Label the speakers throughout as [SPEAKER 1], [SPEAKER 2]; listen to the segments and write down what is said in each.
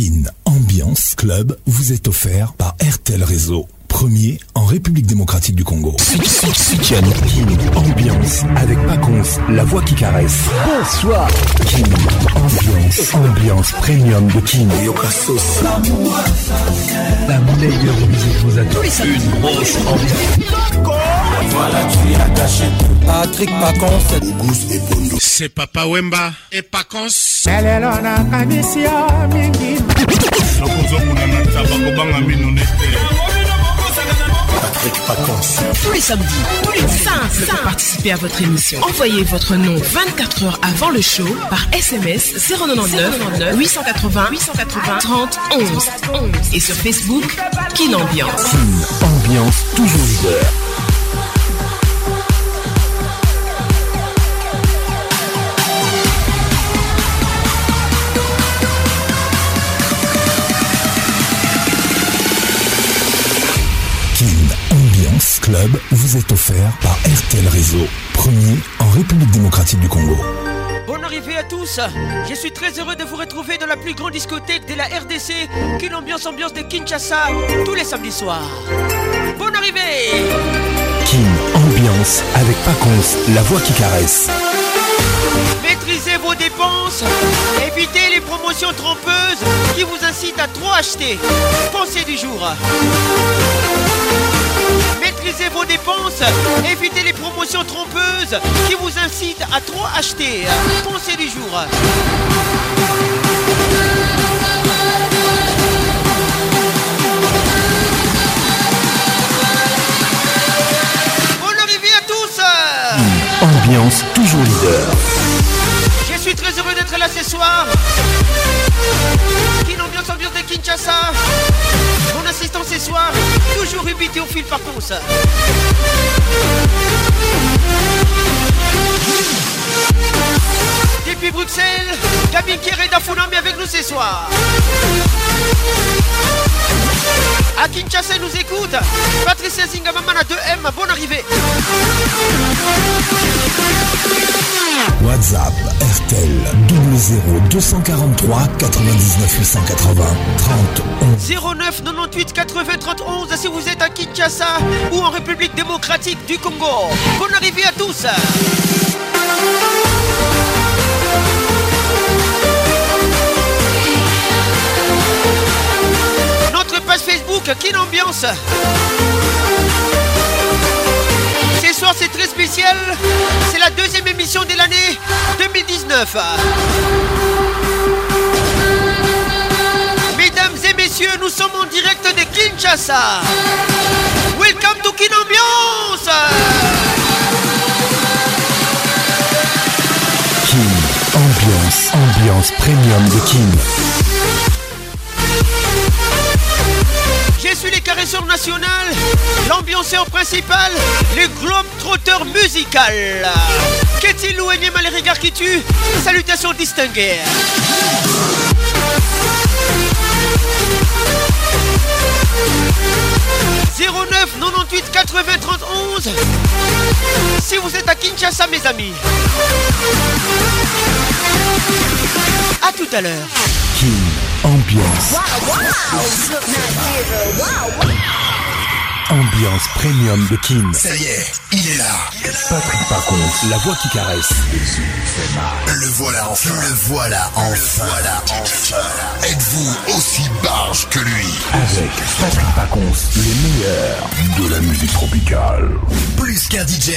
[SPEAKER 1] Kin Ambiance Club vous est offert par RTL Réseau, premier en République démocratique du Congo. Kin Ambiance avec Paconce, la voix qui caresse. Bonsoir. King Ambiance, ambiance premium de Kin. La meilleure musique vous attend. Une grosse ambiance. Voilà, tu es attaché tout. Patrick Pacons. et C'est Papa Wemba et Pacons. Patrick Pacons. Tous les samedis, tous les participer à votre émission. Envoyez votre nom 24 heures avant le show par SMS 099 880 880 30 11 11 et sur Facebook Kin Ambiance. Ambiance toujours leader. club vous est offert par RTL Réseau, premier en République démocratique du Congo. Bonne arrivée à tous. Je suis très heureux de vous retrouver dans la plus grande discothèque de la RDC, qu'une ambiance ambiance de Kinshasa tous les samedis soirs. Bonne arrivée. Kin ambiance avec Paconce, la voix qui caresse. Maîtrisez vos dépenses, évitez les promotions trompeuses qui vous incitent à trop acheter. Pensez du jour. Maîtrisez vos dépenses, évitez les promotions trompeuses qui vous incitent à trop acheter. Pensez du jour. Bonne arrivée à tous Ambiance toujours leader. Je suis très heureux d'être là ce soir. Quelle ambiance ambiance de Kinshasa. C'est ce soir, toujours au fil par Depuis Bruxelles, Gabi Kéré est avec nous ce soir. À Kinshasa, nous écoute. Patrice Zingamamana 2M, bonne arrivée. WhatsApp RTL 243 99 880 30 11 09 98 80 31 si vous êtes à Kinshasa ou en République démocratique du Congo. Bonne arrivée à tous. Notre page Facebook, quelle ambiance c'est très spécial. C'est la deuxième émission de l'année 2019. Mesdames et messieurs, nous sommes en direct de Kinshasa. Welcome to Kin Ambiance. Kin Ambiance, ambiance premium de Kin. Je suis les caresseurs nationaux, l'ambianceur principal, les trotteur musical. Qu'est-il ou énième les qui tue Salutations distinguées. « 09 98 80 31 Si vous êtes à Kinshasa mes amis A tout à l'heure ambiance. Wow, wow. Ambiance premium de Kim Ça y est, il est là. Patrick Pacons, la voix qui caresse. Le voilà enfin. Le voilà enfin. Le voilà enfin. Êtes-vous aussi barge que lui Avec Patrick Pacons, Les meilleurs de la musique tropicale. Plus qu'un DJ,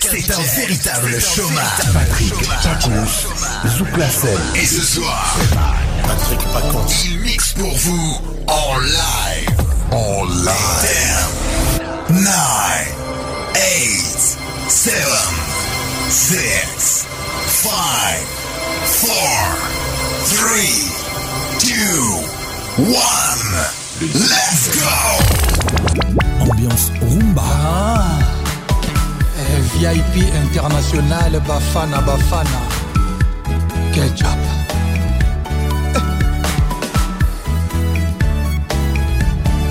[SPEAKER 1] c'est un véritable chômage. Patrick Pacons, Zouklacel. Et ce soir, Patrick Pacons, il mixe pour vous en live. En live nine, eight, seven, six, five, four, three, two, one. Let's go! Ambiance rumba. Ah. Eh, VIP international Bafana Bafana. Ketchup. Eh.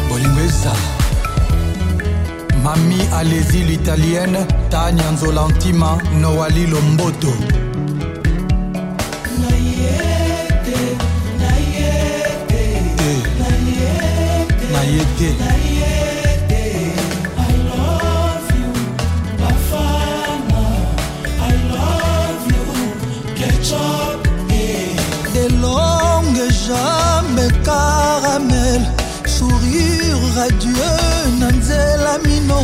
[SPEAKER 1] Bolimesa mami alesi l'italienne tania nzolantima noali lomboto
[SPEAKER 2] naye te de longue jambe caramel radieux na nzela mino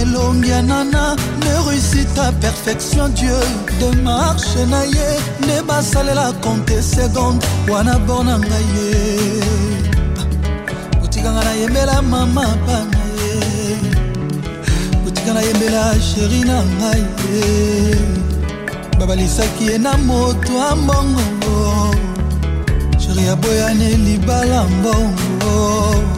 [SPEAKER 2] elongianana ne réussita perfection dieu demarche na ye nde basalela konte seconde wana bor na ngai ye kotikanga nayembela mama pana ye kotika nayembela sheri na ngai ye babalisaki ye na moto ya mbongo sheri aboyane libala mbongo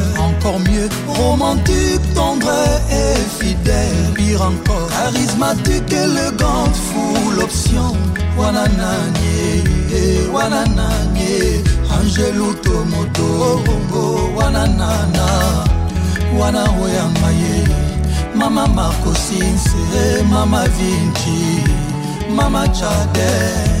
[SPEAKER 2] mieux. Romantique, tendre et fidèle, pire encore. Charismatique, élégante, full option. Wanana wanananye, Angelou Tomoto, Wanana, wananana, ye, Mama Marco Sinse, Mama Vinci, Mama Chadet.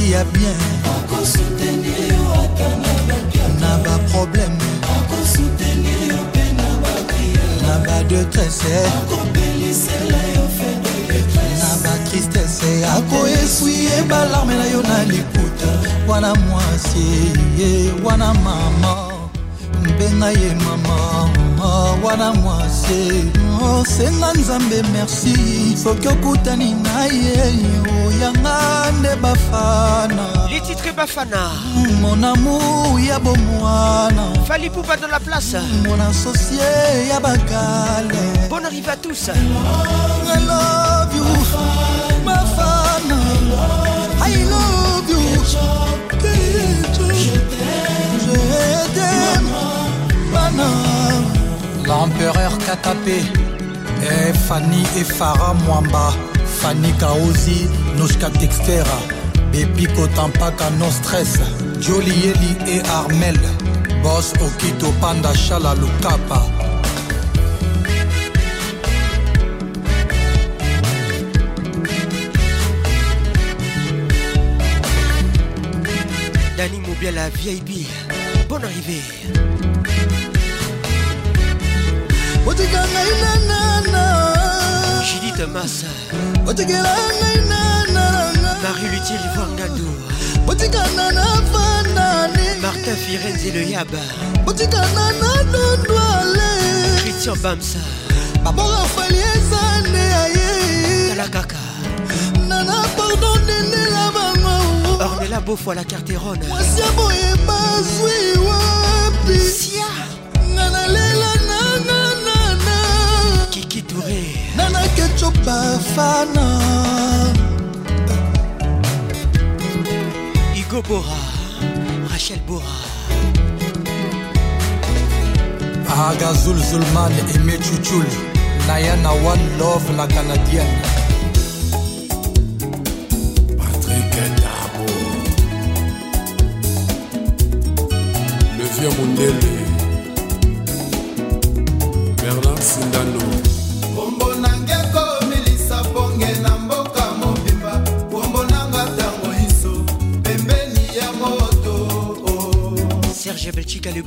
[SPEAKER 2] vie ya bien na baproblème na badetresse na batristese akoeswie balarme na yo na liputa wana mwasi ye wana mama benga ye mama wana mwasi osenga oh, nzambe merci soki okutani na ye oyanga nde bafana letitre bafana mm, mon amour ya bomwana fali poupa dans la place mon associé ya bagale bon arrive à tous I love you bafana I love you Je t'aime l'empereur Katapé, Fanny et Farah Mwamba, Fanny Kaozi, Noshka Textera, Bepi Kotampaka non Stress, Jolieli et Armel, Boss Okito Panda Chala bonne arrivée. otika ngai nanana judite masa otikela ngai nanana marie lutile vangado otikana na fanani martin firenze le yaba otikana na dondwale christian bamsa papa rafael ezane aye tala kaka nana pardon denela bango ornela beaufoi la carterone mwasi ya boye bazwi wapi sia Nana Ketchup Fana Igo Bora Rachel Bora Agazul Zulman et chuchul Nayana One Love la Canadienne Patrick Dabo Le vieux Mondele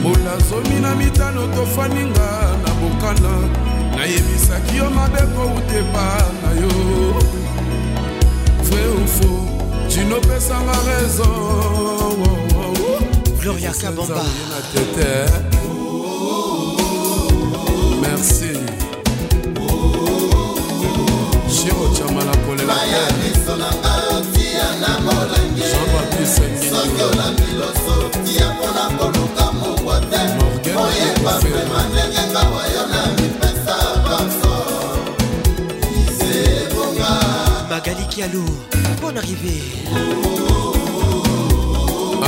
[SPEAKER 2] mbula zomi na mitano tofaninga na bokana nayebisaki yo mabeko utepa na yo freufo tinopesanga rezo gloria kabamba na tete merci shiro camala kolelaa magali kialo bonne arrivée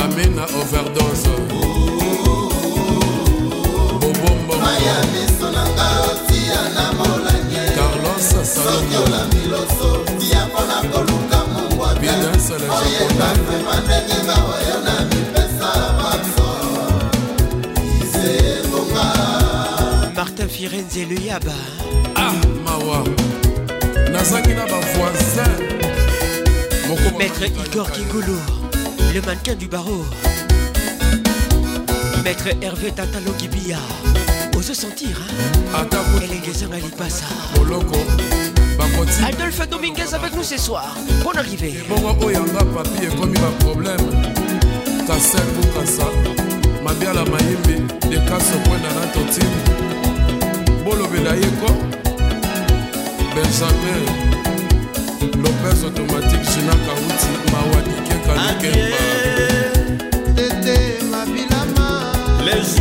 [SPEAKER 2] amena overdose bobomboya miso nanga otia na molange carlos soki olami loso tia mpona koluka mongwa te oyeba vrema ndenge firenze luyaba ah mawa nazangi na bavoisin maître igor kingulu le mannequin du barreau maître hervé tatalogibia ozo sentir elenge ezanga lipasa adolphe dominguez avec nous ce soir bon arrivé ebongo oh, oyo yanga papi ekomi baproblème kaser bokasa mabiala mayembe dekaso kwenda na totine bolobela ye ko benjamin lopez automatique jina kauti mawadike kanukemba Les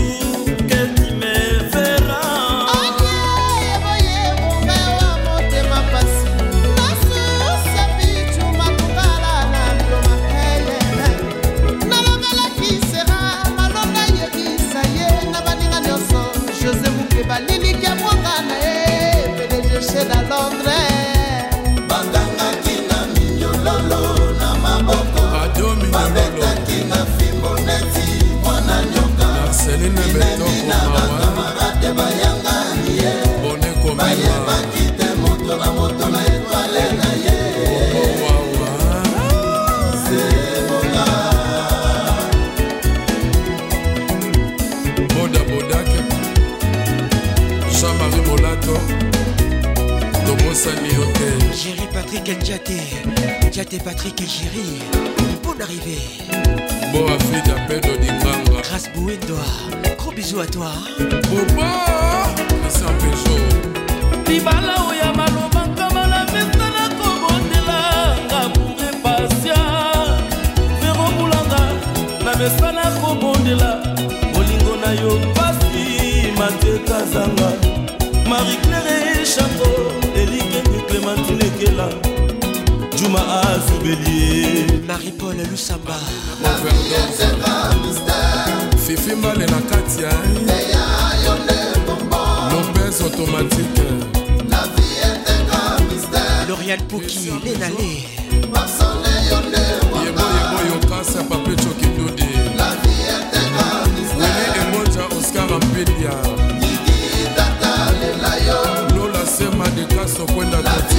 [SPEAKER 2] Patrick Ndiate, Ndiate Patrick Géry, bonne arrivée. Bon Afrique à peine de Kanga. Grâce Bouendoa, gros bisous à toi. Boba, ça fait chaud. Libala oya maloba kamala ventana kobondela ngamoure pasia. Ferro bulanga na vesana kobondela bolingo na yo pasi mateka zanga. juma azubelie marie-paul lusamba fifi male na kati ya lopez automatike lorial poki lenale yeboyeboyokasa papecho kindudi weli emoja oscar ampelia lola sema de kaso kwenda kotino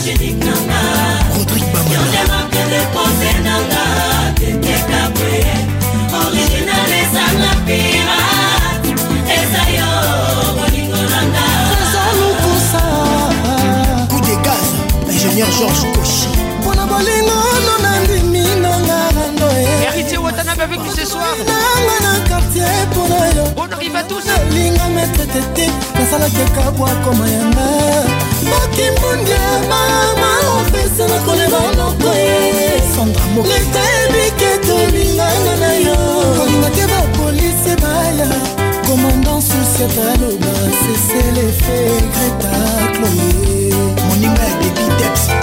[SPEAKER 2] génique nanga yondemokende pose nanga teteka boye original ezanga pirate eza yo bolingo nanga ezalokusa coup de gaz ingénieur george koshi mpona bolingono na ndimi nanga rando héritier watanabe avec nous ce soir nanga na quartier mpona yo on arrive à tous linga metetete nasalaki ekabwa koma yanga mokimbundi mama opesa na koleba loko leta ebike tolingana na yo kolingaki bapolisi baya komandant susi ataloba seselefe greta kloye moninga ya debi deps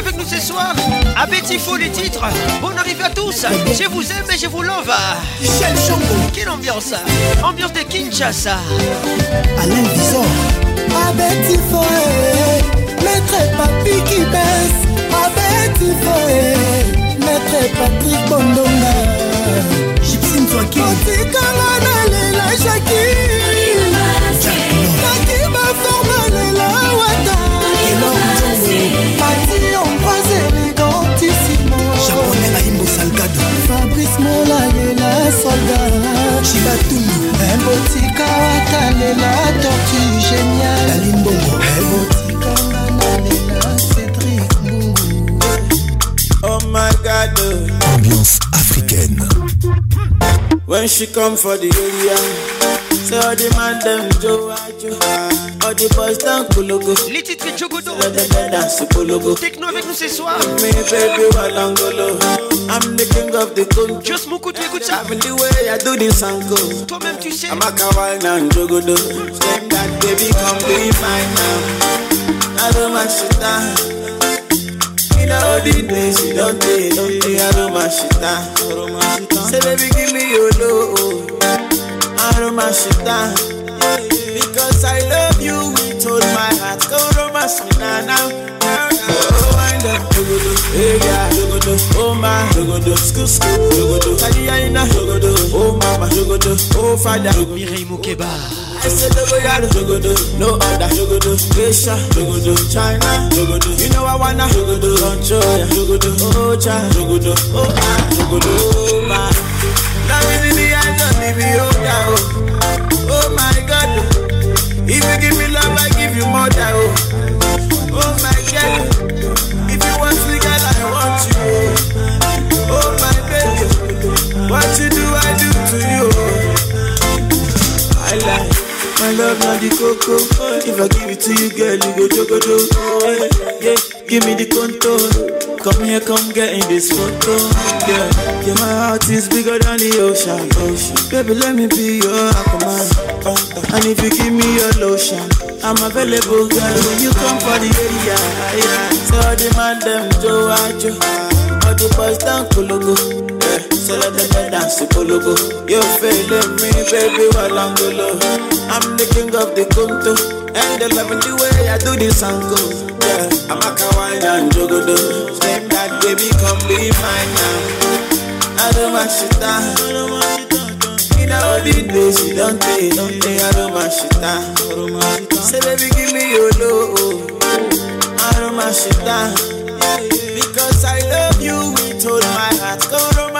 [SPEAKER 2] avec nous ce soir. Appétit les titres. Bonne arrivée à tous. Je vous aime et je vous love. Quelle ambiance. Ambiance de Kinshasa. Alain Bison. Appétit fou. Eh, eh. Maître Papi qui baisse. Appétit eh, Maître Patrick Bondonga. Gypsy Ntoaki. toi qui. cibatum ebotika watalela tortue génial lalimbongo ebot When she come for the area, say all the man them Joe Ajo, all the boys down Kologo. Les titres que Chogo donne. Les titres dansent Kologo. Techno avec nous ce soir. Me baby Walangolo, I'm the king of the country, Just Moukou, tu écoutes the way I do this and go. meme tu sais. I'm a kawaii now Jogodo. Step that baby come be mine now. I don't mind sit down. In all the days, you don't take, don't take, I don't mind sit down. Say baby give me your love I don't romance you down Because I love you with all my heart Go romance me now now Oh wind up Dogodo Hey yeah Dogodo Oh my Dogodo Skoo skoo Dogodo Tajiyaina Dogodo Oh mama Dogodo Oh father Mireille Mokeba no other Jogodo. China, You know I wanna Jogodo. Control, yeah, Jogodo. Oh, child, Jogodo. Oh, ah, oh, the end, I'm oh, yeah, oh. Oh, my God. Oh. If you give me love, I give you more than oh. Oh my girl, if you want me, girl, I want you. Oh my baby, what you do? My love not the cocoa. If I give it to you, girl, you go jogo do. Yeah, give me the contour. Come here, come get in this photo. Yeah, yeah, my heart is bigger than the ocean. ocean. Baby, let me be your aquaman. And if you give me your lotion, I'm available, girl. When you come for the area, yeah. So demand them, Joe, Joe. All the boys down, Kologo fẹ́ sọlá tẹ́lẹ̀ dànsì polówó. yóò You ilé mi bẹ́ẹ̀bí wà lángolo. i'm the king of the comto and the loving the way i do the sango. Yeah, I'm a wine and jogodo. say that baby come be mine now. I don't want adomashita. kina odi dey she don't want tey adomashita. Ah. say baby give me your love. I don't want adomashita. Ah. because i love you with all my heart. Go oh.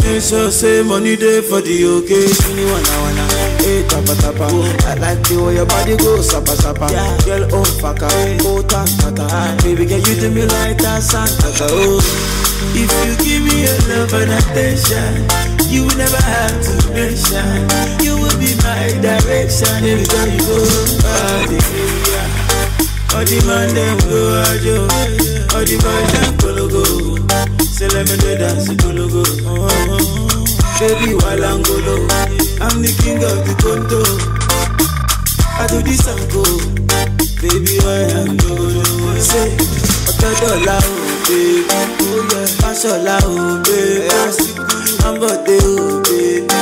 [SPEAKER 2] Make sure say money there for the occasion. You wanna wanna, hey tapa tapa. Oh. I like the way your body go sapa sapa. Yeah. Girl oh faka, hey. oh tata. Hey. Baby girl you do me like that Santa oh. If you give me your love and attention, you will never have to mention. You will be my direction every time you go. Party, yeah. All the men them go all the man them go go. Say let me do that, say don't go. Oh, baby, while I'm go low, I'm the king of the condo. I do this and go. Baby, why I'm go low? Say, ọ̀tọ̀ dọ̀la o, babe. I'm babe. to o, babe.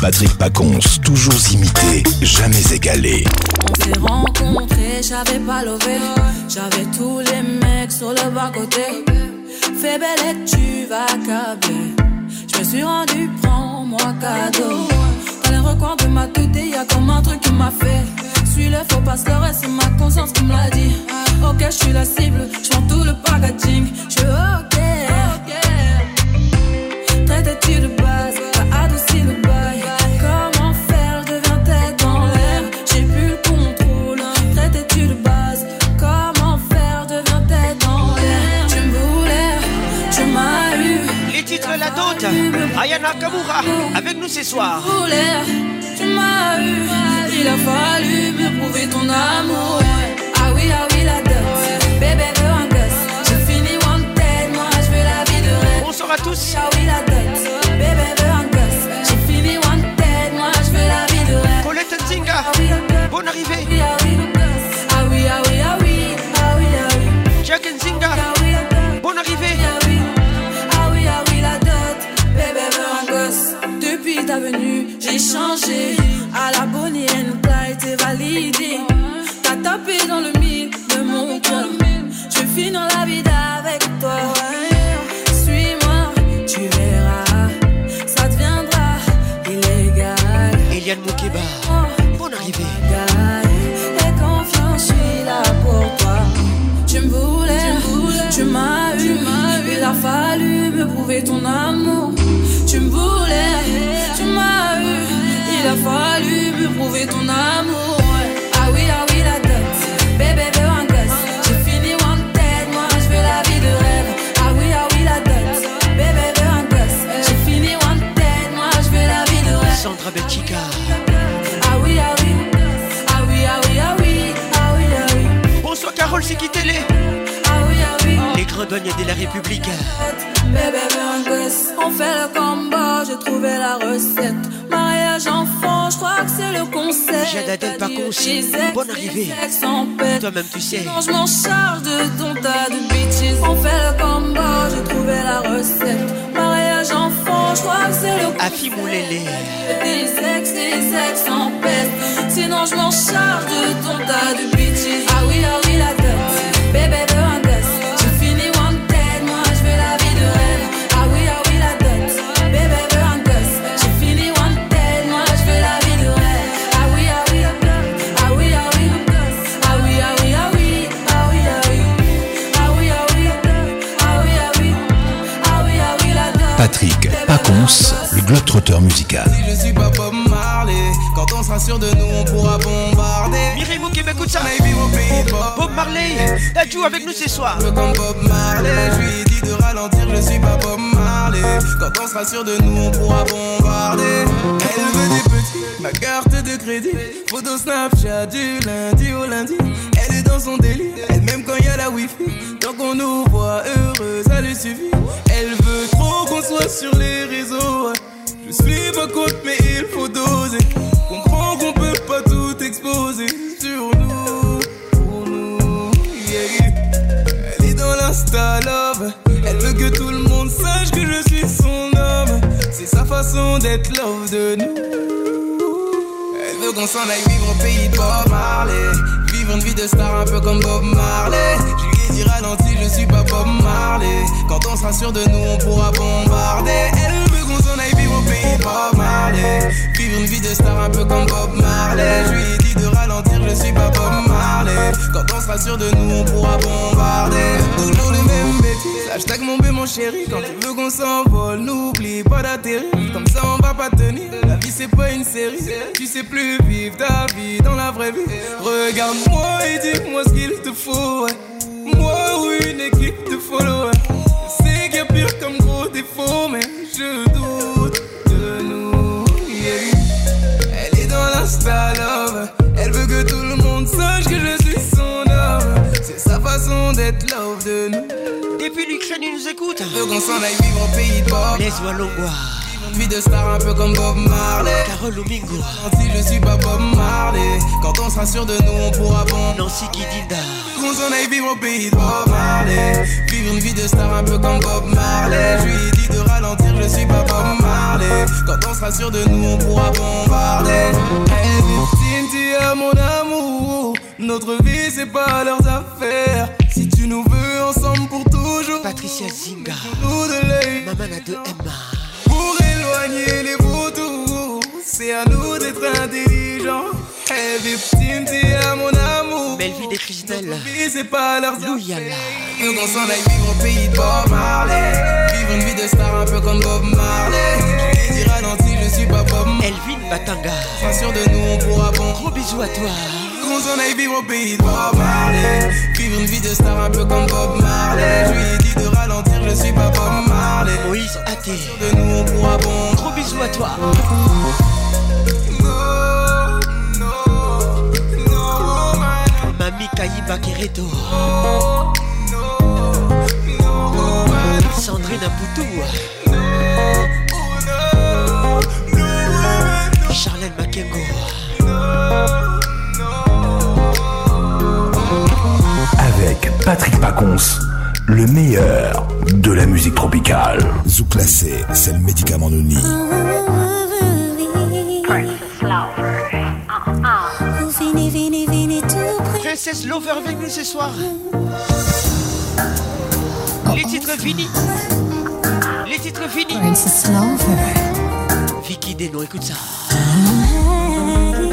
[SPEAKER 2] Patrick Paconce, toujours imité, jamais égalé. On s'est rencontrés, j'avais pas levé. J'avais tous les mecs sur le bas-côté. Fais belle et tu vas câbler. Je me suis rendu, prends-moi cadeau. Dans les recoins de ma tête, y'a comme un truc qui m'a fait. Suis le faux pasteur et c'est ma conscience qui me l'a dit. Ok, je suis la cible, je tout le packaging. Je ok. Traite-tu de base, t'as adouci le Ayana Kamura avec nous ce soir. Tu m'as eu, il a fallu me prouver ton amour. Ah oui, ah oui, la danse. bébé veut un gosse. Je finis one tête, moi je veux la vie de rêve. Bonsoir à tous. Ah oui, la bébé avec nous ce soir. Comme Bob Marley, je lui dit de ralentir, je suis pas Bob Marley. Quand on sera sûr de nous, on pourra bombarder. Elle veut des petits, ma carte de crédit. Photo Snapchat du lundi au lundi. Elle est dans son délire, elle même quand il y a la wifi. Tant qu'on nous voit heureux, ça lui suffit. Elle veut trop qu'on soit sur les réseaux. Je suis beaucoup mais il faut Elle veut qu'on s'en aille vivre au pays de Bob Marley. Vivre une vie de star un peu comme Bob Marley. Je lui dis ralenti, je suis pas Bob Marley. Quand on sera sûr de nous, on pourra bombarder. Elle veut qu'on s'en aille vivre au pays de Bob Marley. Vivre une vie de star un peu comme Bob Marley. Je lui dit de ralentir, je suis pas Bob Marley. Quand on sera sûr de nous, on pourra bombarder. Toujours les mêmes bêtises. Hashtag mon bé, mon chéri. Quand tu veux qu'on s'envole, n'oublie pas d'atterrir. Comme ça, on la vie c'est pas une série. Tu sais plus vivre ta vie dans la vraie vie. Regarde-moi et dis-moi ce qu'il te faut. Moi ou une équipe de followers. C'est bien pire comme gros défaut, mais je doute de nous. Elle est dans l'insta love. Elle veut que tout le monde sache que je suis son homme. C'est sa façon d'être love de nous. Et puis il nous écoute. Veux qu'on s'en aille vivre en pays de Laisse-moi le voir vie de star un peu comme Bob Marley. Carole ou Mingo. Si je suis pas Bob Marley. Quand on sera sûr de nous, on pourra bon. Nancy kidilda Qu'on s'en aille vivre au pays de Bob Marley. Vivre une vie de star un peu comme Bob Marley. Je lui ai dit de ralentir, je suis pas Bob Marley. Quand on sera sûr de nous, on pourra bombarder. Hey, à mon amour. Notre vie, c'est pas leurs affaires. Si tu nous veux ensemble pour toujours. Patricia Zinga. Maman deux Emma. C'est à nous d'être intelligents. Hey, victime, t'es à mon amour.
[SPEAKER 3] Belle vie des
[SPEAKER 4] Et c'est pas leur
[SPEAKER 3] Louyala.
[SPEAKER 4] Nous on s'en va vivre au pays de Bob Marley. Vivre une vie de star un peu comme Bob Marley. Tu les à non, je suis pas Bob
[SPEAKER 3] Marley. Elvin Batanga.
[SPEAKER 4] Bien sûr de nous, on pourra bon.
[SPEAKER 3] Gros bisous à toi.
[SPEAKER 4] On s'en aille vivre au pays de Bob Marley Vivre une vie de star un peu comme Bob Marley Je lui ai dit de ralentir, je suis pas Bob Marley
[SPEAKER 3] Moïse athée
[SPEAKER 4] de nous on pourra bon
[SPEAKER 3] Gros bisous à toi no, no, no, Mamie Kaïba Kereto Sandrine Aboutou Charlène Makengo avec Patrick Pacons, le meilleur de la musique tropicale. Zouklassé, c'est le médicament de nid. Princess Princesse Lover avec nous ce soir. Les titres finis. Les titres finis. Princess Lover. Vicky Deno, écoute ça. Ah,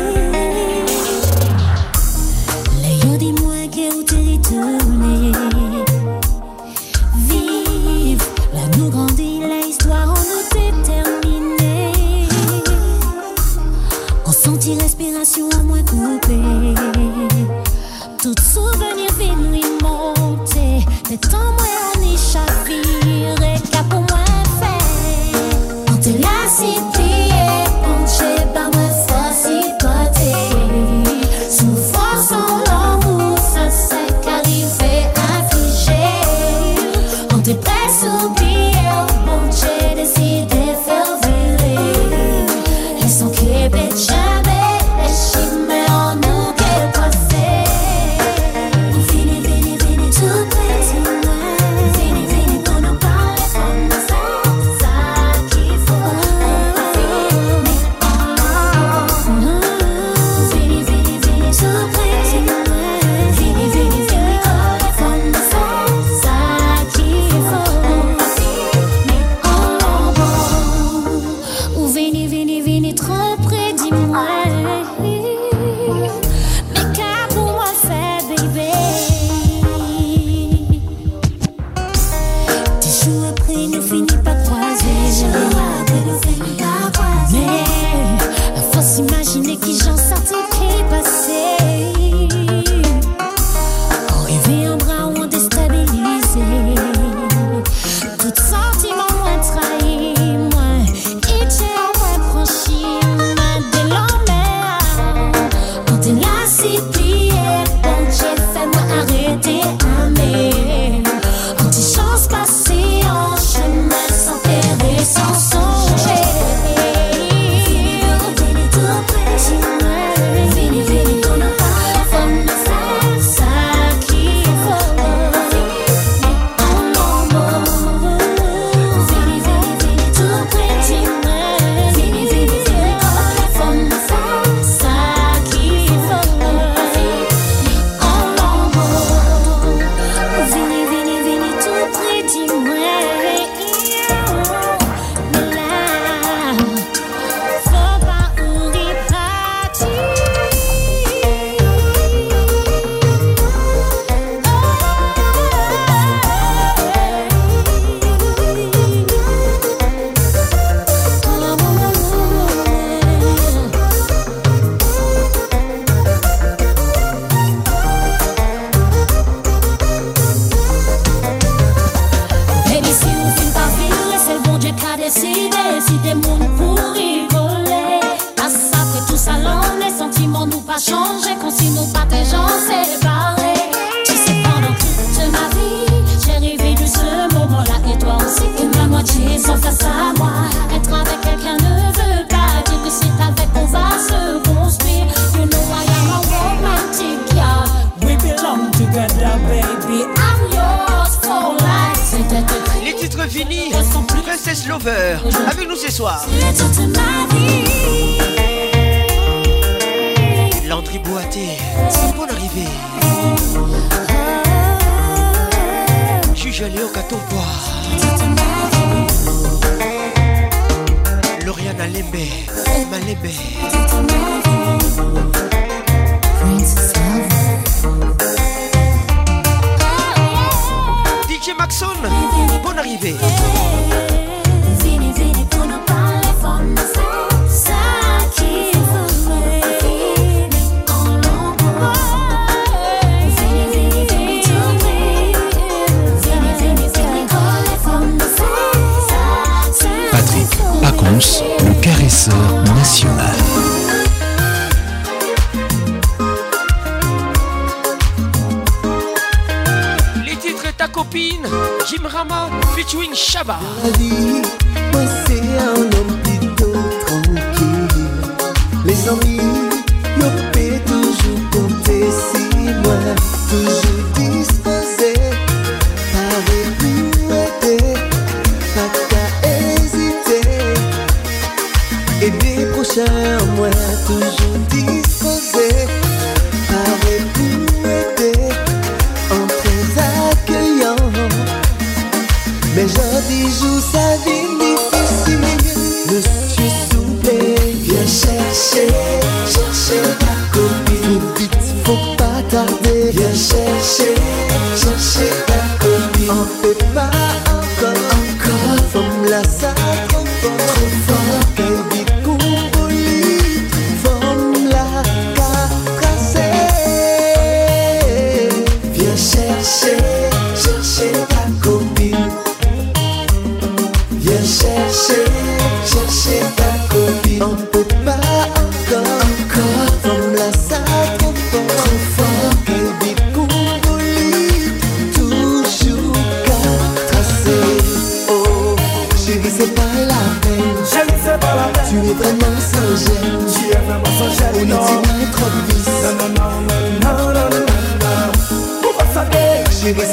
[SPEAKER 5] Je ne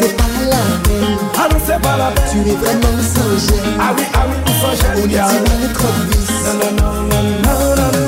[SPEAKER 5] Non, pas la Ah non, c'est pas la Tu es vraiment
[SPEAKER 6] sans Ah oui, ah
[SPEAKER 5] oui, On est non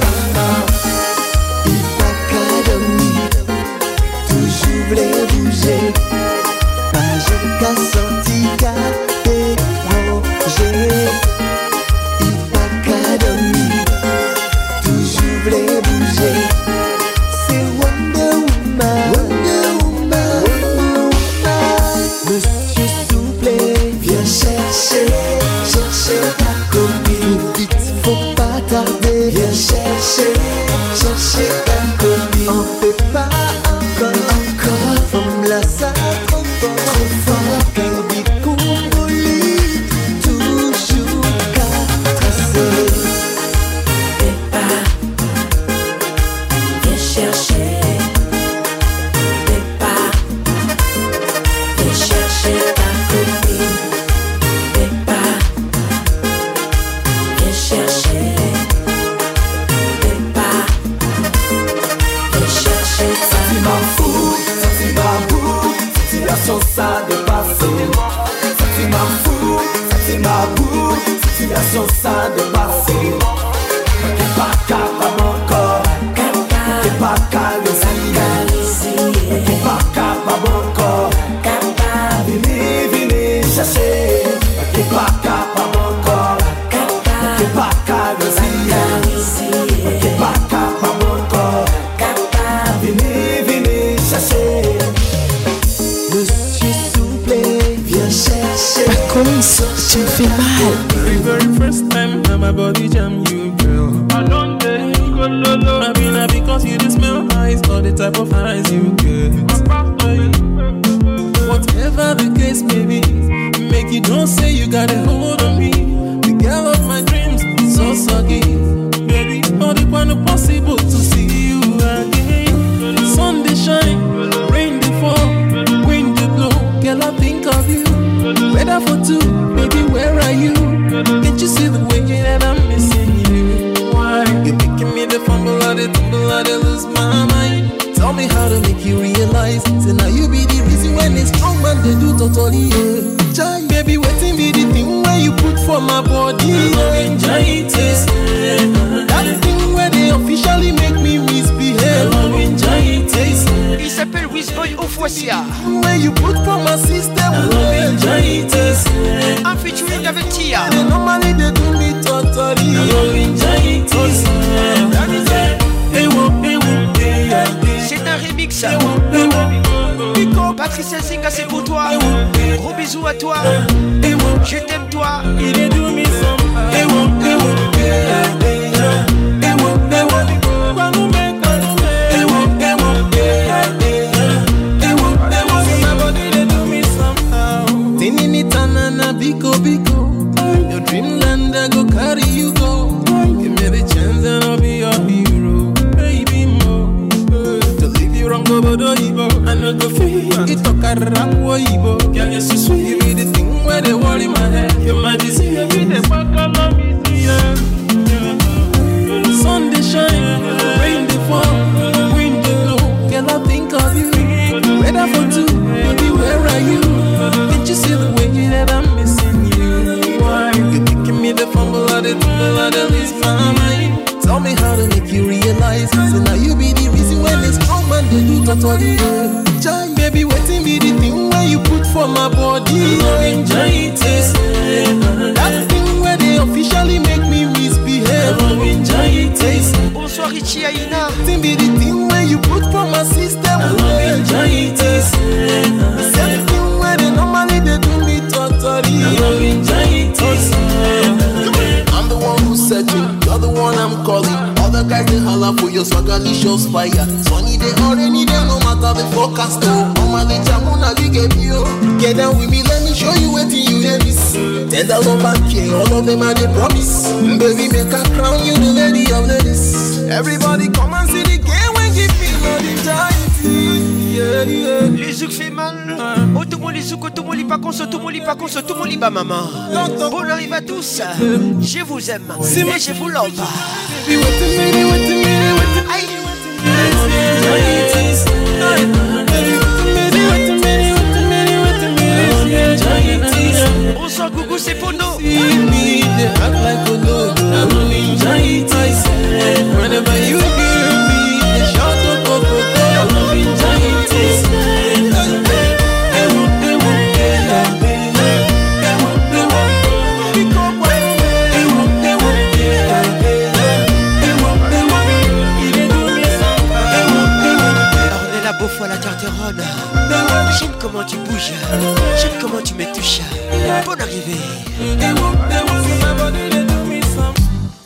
[SPEAKER 3] them.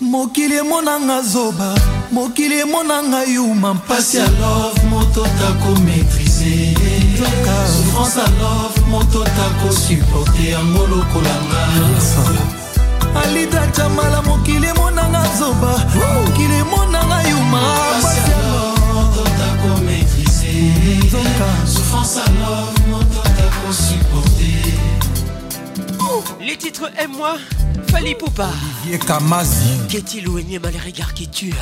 [SPEAKER 7] mokili emonanga zoba mokili emonanga
[SPEAKER 8] yuma mpasi alove moto tako maîtrise souffrance alove moto tako supporte yango lokolanga alida
[SPEAKER 7] camala mokili emonanga zoba
[SPEAKER 8] mokili emonanga yuma mpasi alove moto tako maîtrise souffrance alove moto tako supporte
[SPEAKER 3] Les titres Aime-moi, Fali Poupa.
[SPEAKER 9] Olivier Kamazi.
[SPEAKER 3] Qu'est-il ouénier mal les regards qui tuent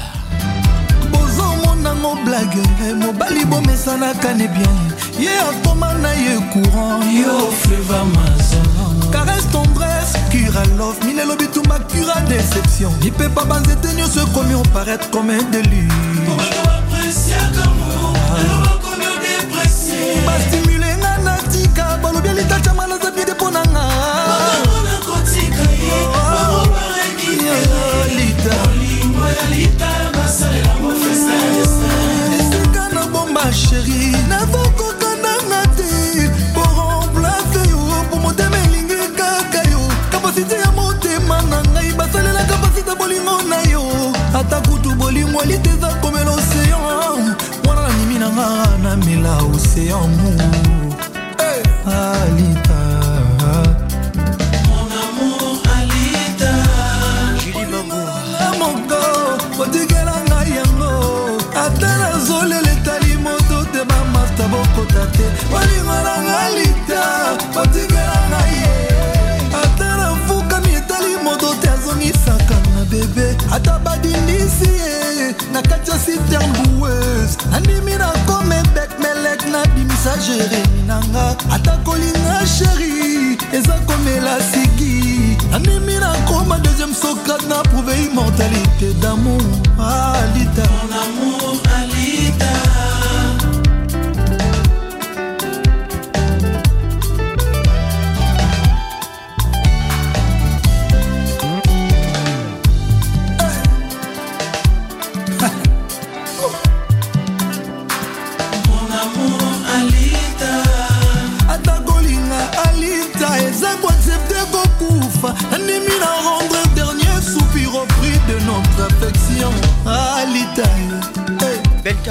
[SPEAKER 7] bozomonango blage mobali bomesanaka ne bien ye atoma na ye courant yo fleva mazolo caresse tendresse cura love minelo bitumba cura déception mipepa banzete nyonso ekomi
[SPEAKER 10] oparaître
[SPEAKER 7] comme un déluge bastimule nga na tika balobi elitacha mana zabi ata kutu bolingo liteza komela oseyan mwana nanimi na nga namela oseyan mu eh, alita moko eh, otikela ngai yango ata nazolela etali moto te bamata bokota te bolingo na ngai lita ata badindisi na kati ya sitermbueuse nandimi na komebek melek nabimisa jeremi nanga ata kolinga sheri eza komela sigi nandimi na koma deuxième socrate na prouve immortalité damour alita
[SPEAKER 10] ah, Mon amour, alita.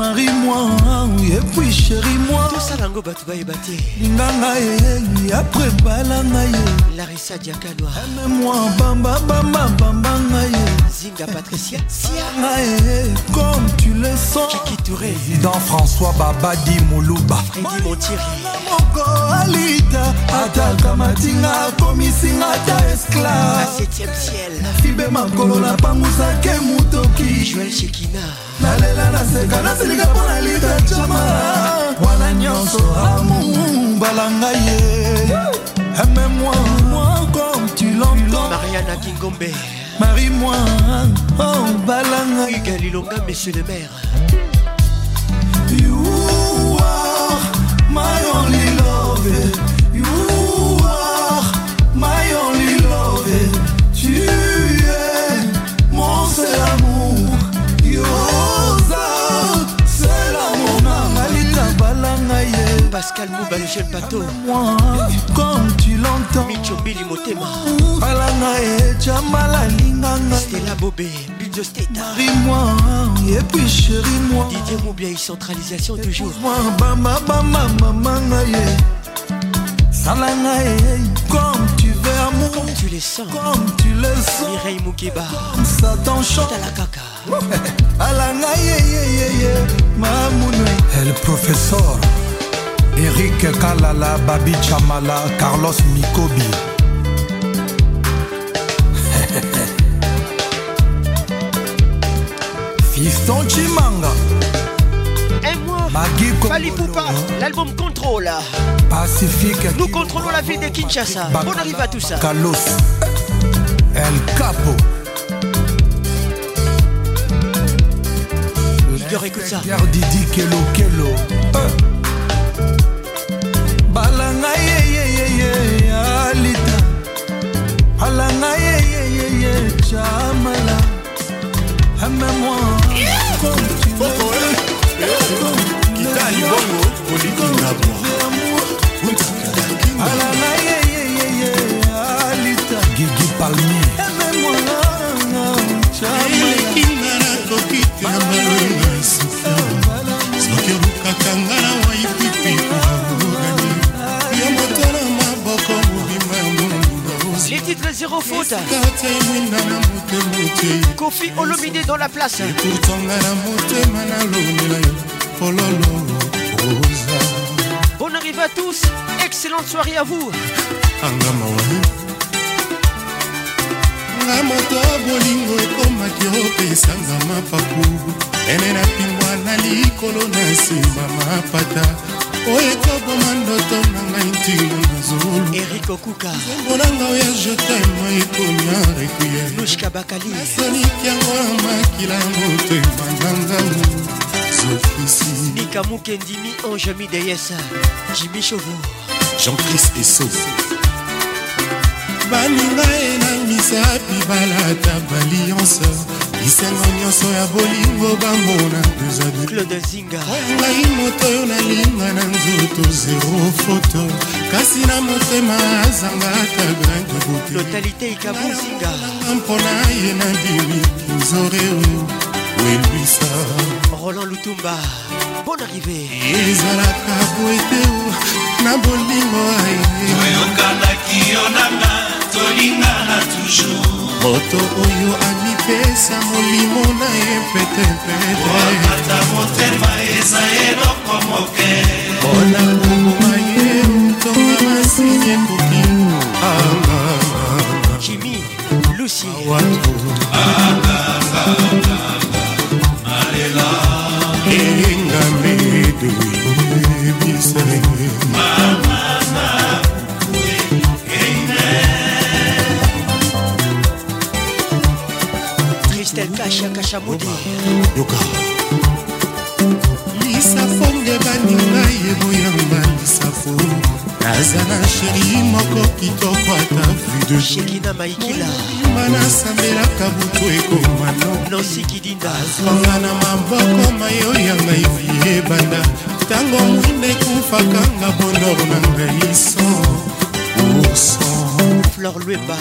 [SPEAKER 7] marie moi epui sheri
[SPEAKER 3] moisalango bato bayeba te
[SPEAKER 7] linganga ye eh, eh, eh, apre balanga ye
[SPEAKER 3] larisa diakaloa
[SPEAKER 7] amemoi bambabambabamba nga
[SPEAKER 3] ye Zinga Patricia Sia
[SPEAKER 7] Comme tu le sens Chaki Touré Président François Babadi Moulouba Freddy Montiri moko alita ataka matinga akomisinga ata esclave fibe makolo napangusake motoki nalela naseka nasilika mpo na litacama wana nyonso amu mbala ngai ye ememwa
[SPEAKER 3] moko lelo mariana kingombe
[SPEAKER 7] marie moi oh balanga
[SPEAKER 3] igalilonga monsieur le maire Pascal Mouba, Michel
[SPEAKER 7] Bateau. comme tu l'entends.
[SPEAKER 3] Micho Billy Motema.
[SPEAKER 7] Alana et Jamala Linganga.
[SPEAKER 3] Stella Bobé, Bidio Steta.
[SPEAKER 7] Marie-moi, et puis chérie-moi.
[SPEAKER 3] Didier Moubia, centralisation toujours.
[SPEAKER 7] Moi, bama, bama, maman, et comme tu veux,
[SPEAKER 3] Comme tu les sens.
[SPEAKER 7] Comme tu les sens.
[SPEAKER 3] Mireille Moukeba.
[SPEAKER 7] Comme ça t'en la
[SPEAKER 3] caca.
[SPEAKER 7] Alana, yeah, yeah, yeah, yeah. Mamoune.
[SPEAKER 11] le professeur. Eric Kalala, Babi Chamala, Carlos Mikobi. Fiston Chimanga.
[SPEAKER 3] Et moi, Magui Poupa, l'album Contrôle.
[SPEAKER 11] Pacifique.
[SPEAKER 3] Nous contrôlons la ville de Kinshasa. On arrive à tout ça.
[SPEAKER 11] Carlos. El Capo. ça. Didi Kelo Kelo. même moi Comme tu veux Quitte à l'Ibongo, politique à moi
[SPEAKER 3] zéro faute
[SPEAKER 11] Kofi
[SPEAKER 3] Olomide dans la place Bonne arrivée à tous, excellente soirée à vous nga moto bolingo ekomaki opesanga mapapu ene na pingwa na likolo na nsima mapata
[SPEAKER 11] oyo ekoboma ndoto na ngai ntina nazoluerik
[SPEAKER 3] okuka
[SPEAKER 11] zembolanga oya jetema ekonya
[SPEAKER 3] rekuyelushka bakali nasaniki
[SPEAKER 11] yango na makila motema ngangangu zokisi
[SPEAKER 3] nikamukendimi ange mideyesa jimi chovo jean-christ eso baninga
[SPEAKER 11] enamisa bibalata baliance bisengo nyonso ya bolingo bambona ezabiingai moto oyo nalinga na nzoto zero foto kasi na motema azangaka grande boteaa mpona ye na bimi nzore oyo welwisa roland
[SPEAKER 3] lutumba bon arrivé ezalaka boete na bolingo aye oyokanaki yo
[SPEAKER 11] nanga tolinga na toujours moto oyo amipesa molimo na ye petepete motema eza eloko moke mpona ngumuma ye ntonga masini ekoki jimi lusi alela elinga medu ebisai ashakashabudeyoka lisafo nde baninga yeboyanga lisafo naza na sheri moko kitoko ata videshekina maikilaima nasambelaka butu ekoma nosikidindaazonga na maboko mayo ya ngai vie ebanda ntango mwinda ekufakanga bondor na ngai so urson oh, fleur lweba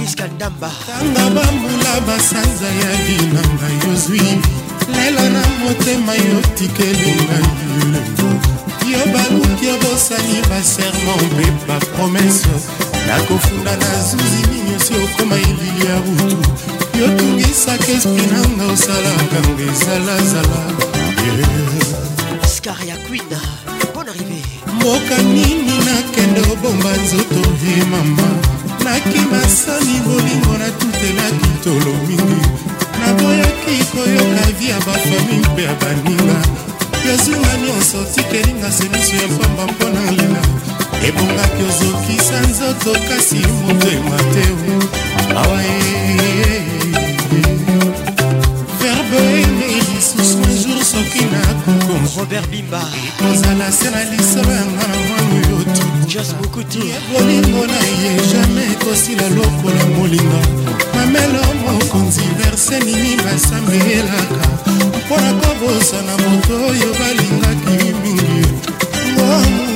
[SPEAKER 11] kiska ndamba tanga bambula basanza ya binanga yozwi lelo na motema yotikelinga yo baluki obosani baserma mpe bapromese nakofunda na zuzi minyosi okoma elili ya butu yotungisaka espri nanga osalaka ngo ezalazala skaria quina mboka nini nakende obomba nzoto e mama nakima sani bolingo natutelaki tolo mingi naboyaki koyoka vi ya bafami mpe ya baninga yozwinga nyonso tikelinga semiso ya pamba mpona lela ebongaki ozokisa nzoto kasi moto ema te awa eh, eh, eh.
[SPEAKER 3] soki nakokobert bimba ekozala se na lisolo ya ngana mwangu yo tubolingo
[SPEAKER 11] na ye jamai ekosila lokola molinga mamelo mokonzi verse nini basambelaka mpo na kobosana moto oyo balingaki mingi oh,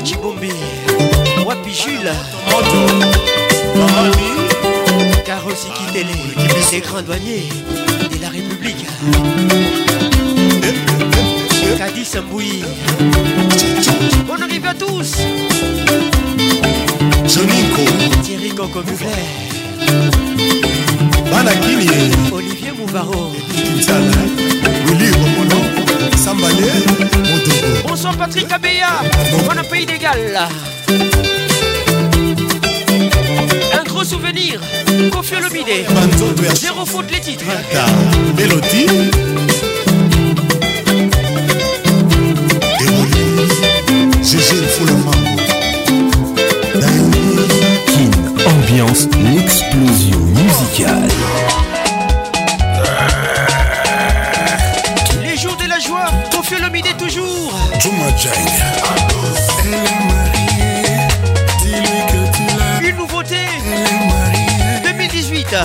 [SPEAKER 11] jules cibombi wapi jules qui télé, des grands douaniers de la république Kadis Mbouy Bonne arrivée à tous Soninko Thierry Coco Mugler Banakini Olivier Mouvaro Willy Romono Bonsoir Patrick Abeya, on a pays d'égal Un gros souvenir, le bidet. zéro faute les titres. Mélodie. le ambiance, l'explosion musicale. Une nouveauté 2018.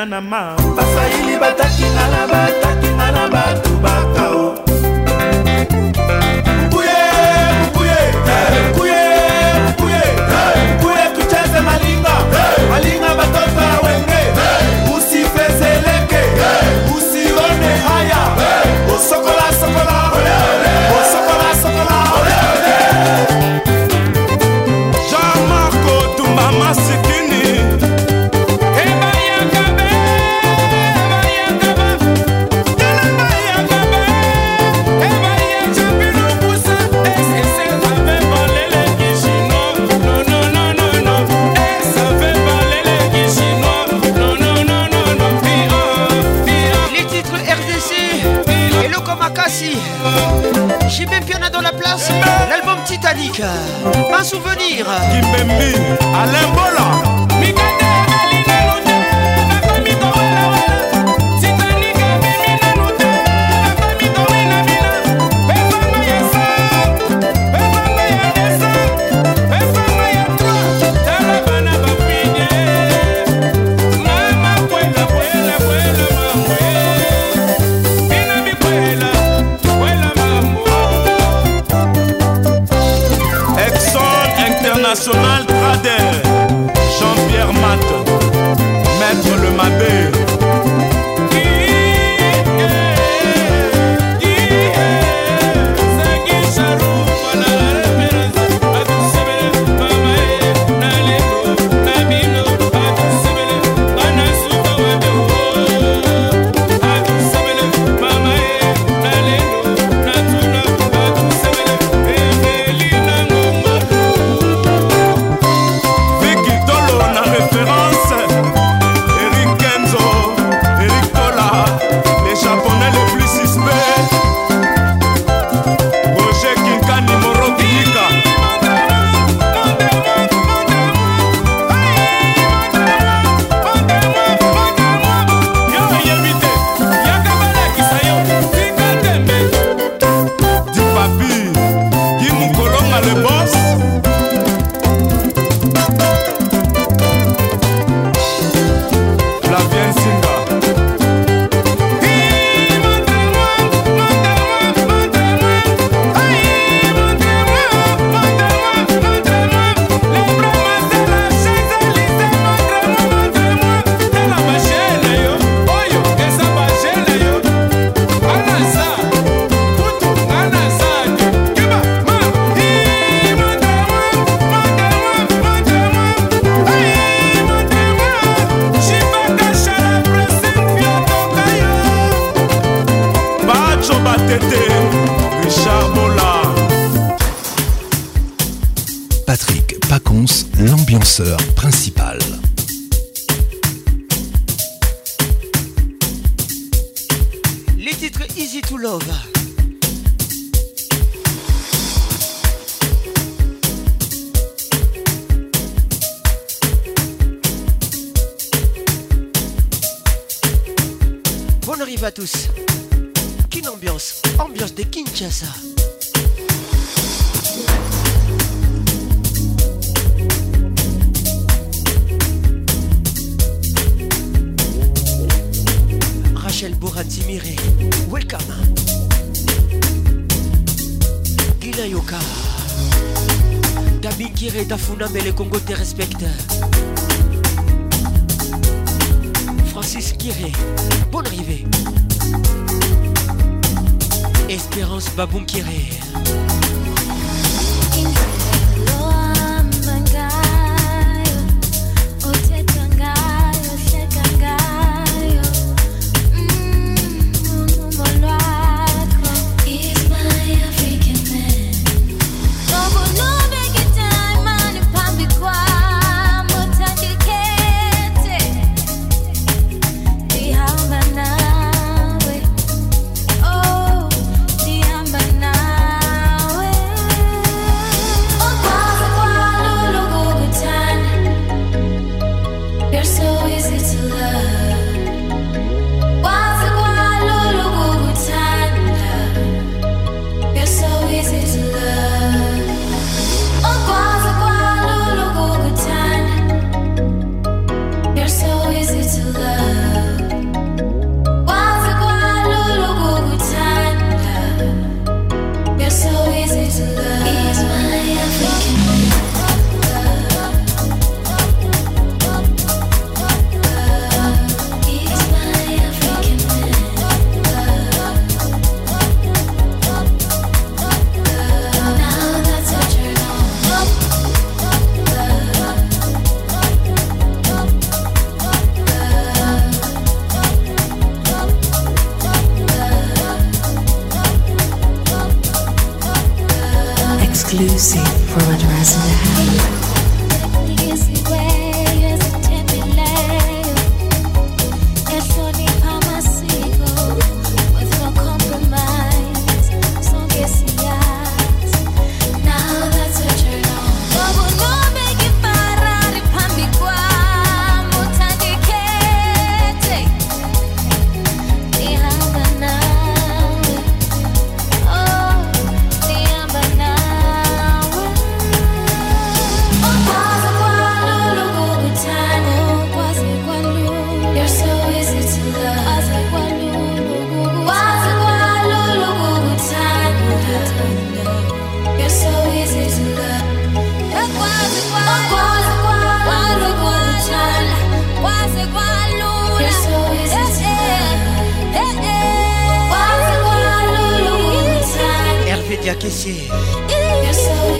[SPEAKER 12] I'm ma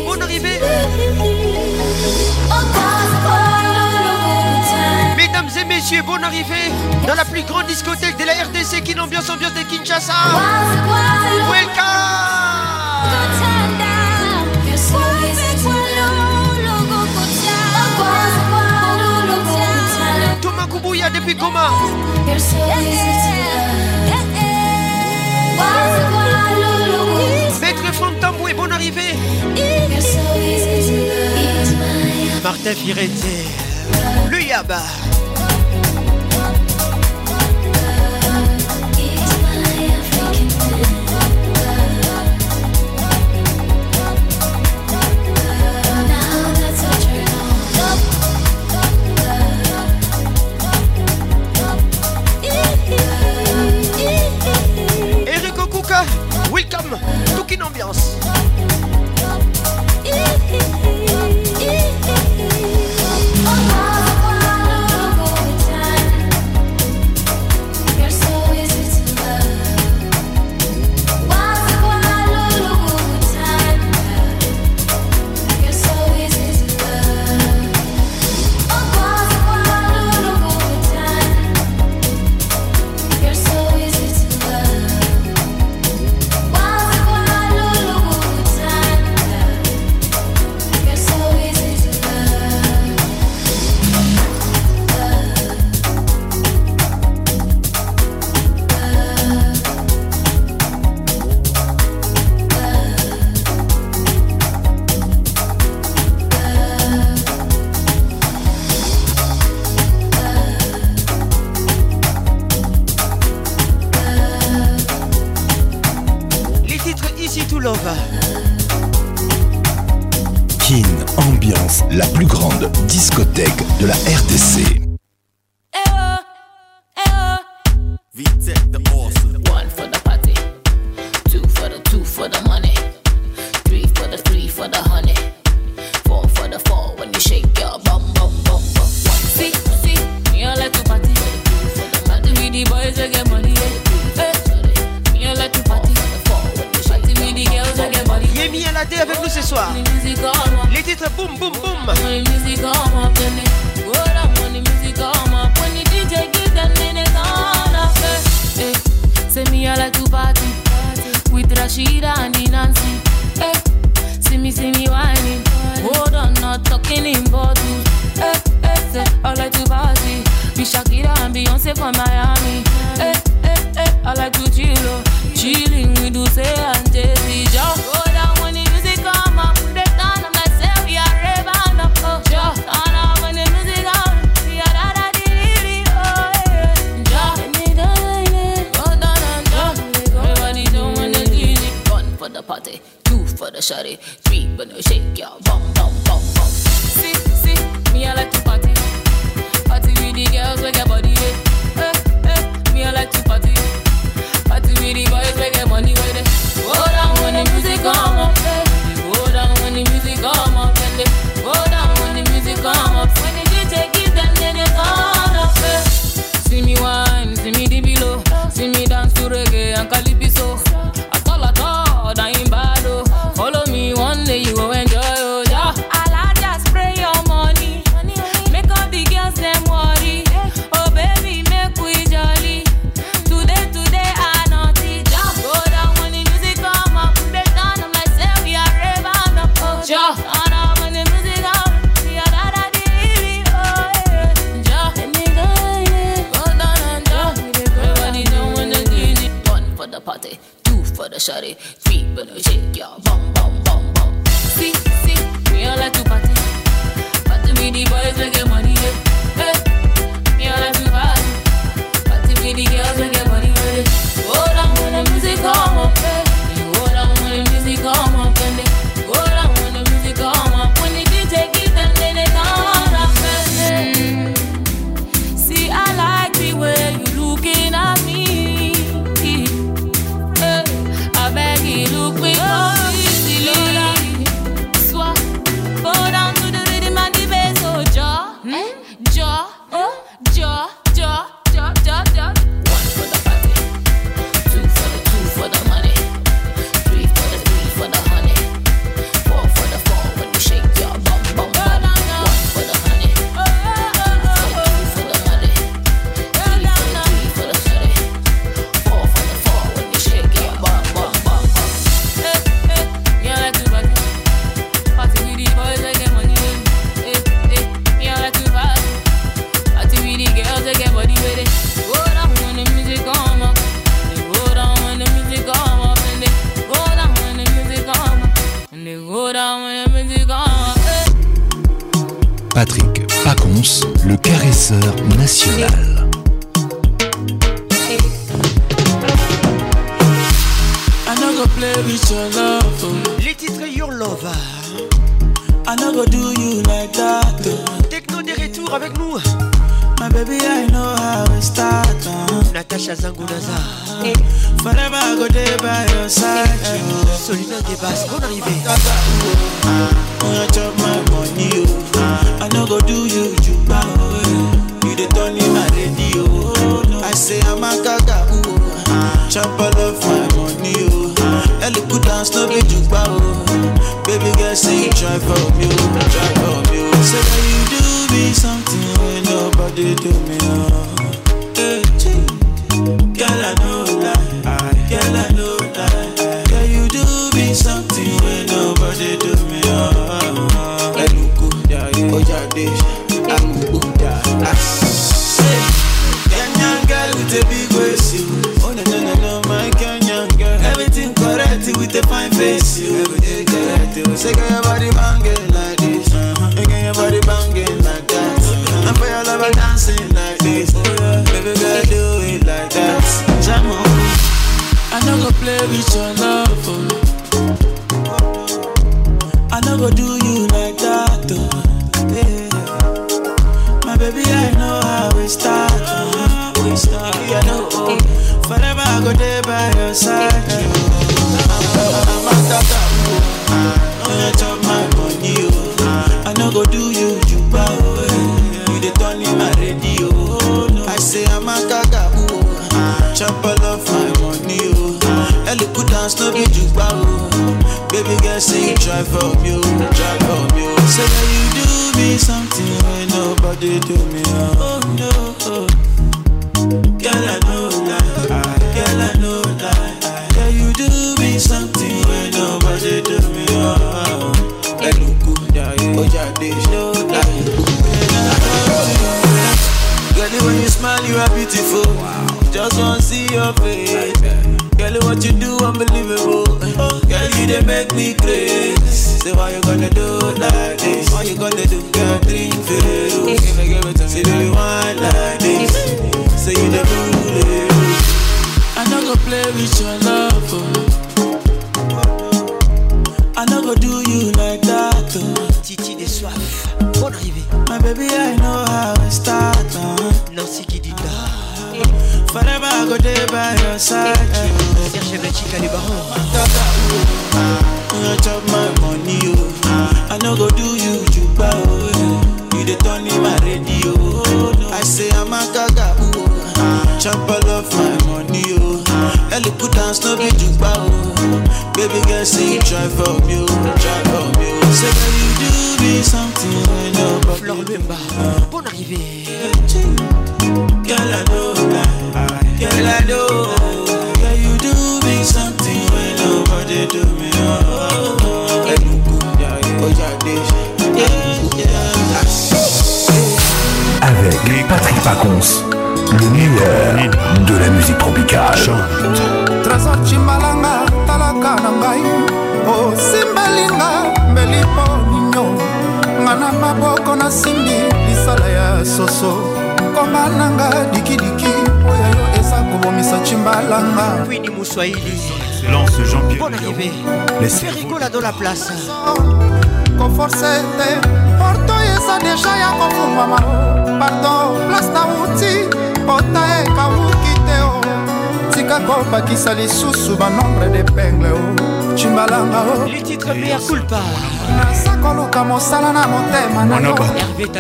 [SPEAKER 13] Bonne arrivée. Mesdames et messieurs, bonne arrivée dans la plus grande discothèque de la RDC qui l'ambiance ambiance de Kinshasa. Welcome. Thomas Kubuya, depuis Goma. Santambo et bonne arrivée. Martin Firetti, Luyaba Yaba. não, ambiance.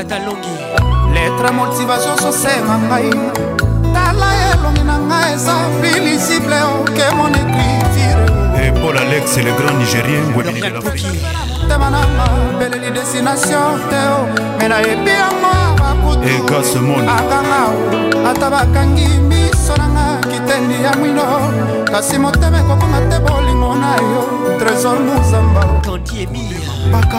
[SPEAKER 14] talongi letre motivation sosema ngai tala elongi na ngai eza filisible oke mon écriture e paul alex le grand nigérien ngwebilingelaotema nanga beleli destination
[SPEAKER 13] teo me nayebi yango bakutuakanga ata bakangi miso nanga kitendi ya mwino kasi motema ekokonga te bolingo na yo trésor muzamba baka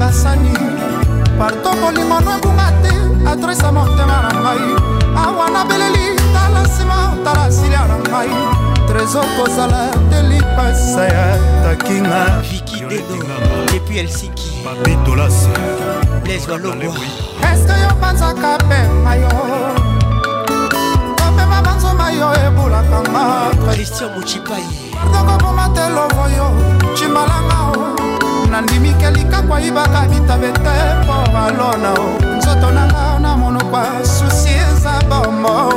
[SPEAKER 15] nasali parto kolingo no ebunga te atresa motema na ngai awa nabeleli tala nsima tala asilia na ngai
[SPEAKER 13] trésor kozala delipasa ya takinga viki dedo depuis helsinki babetolasi leswalongwa eske yo banzaka pema yo kopema banzoma yo
[SPEAKER 15] ebulaka nga christian mochipai ardokoboma te lovo yo cimbalanga nandimikelika kwayibaka bitabete por alona o nzoto nanga na monokwa susi eza bomo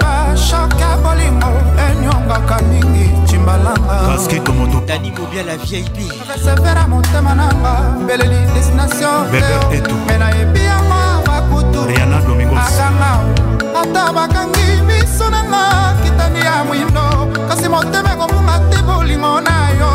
[SPEAKER 15] bashoke bolingo enyongaka mingi cimbalangadanimobiala vip
[SPEAKER 13] resevera motema nanga mbeleli destination me nayebi yango bakutuakanga ata bakangi miso nanga kitani ya mwindo kasi motema ekomunga te bolingo na
[SPEAKER 16] yo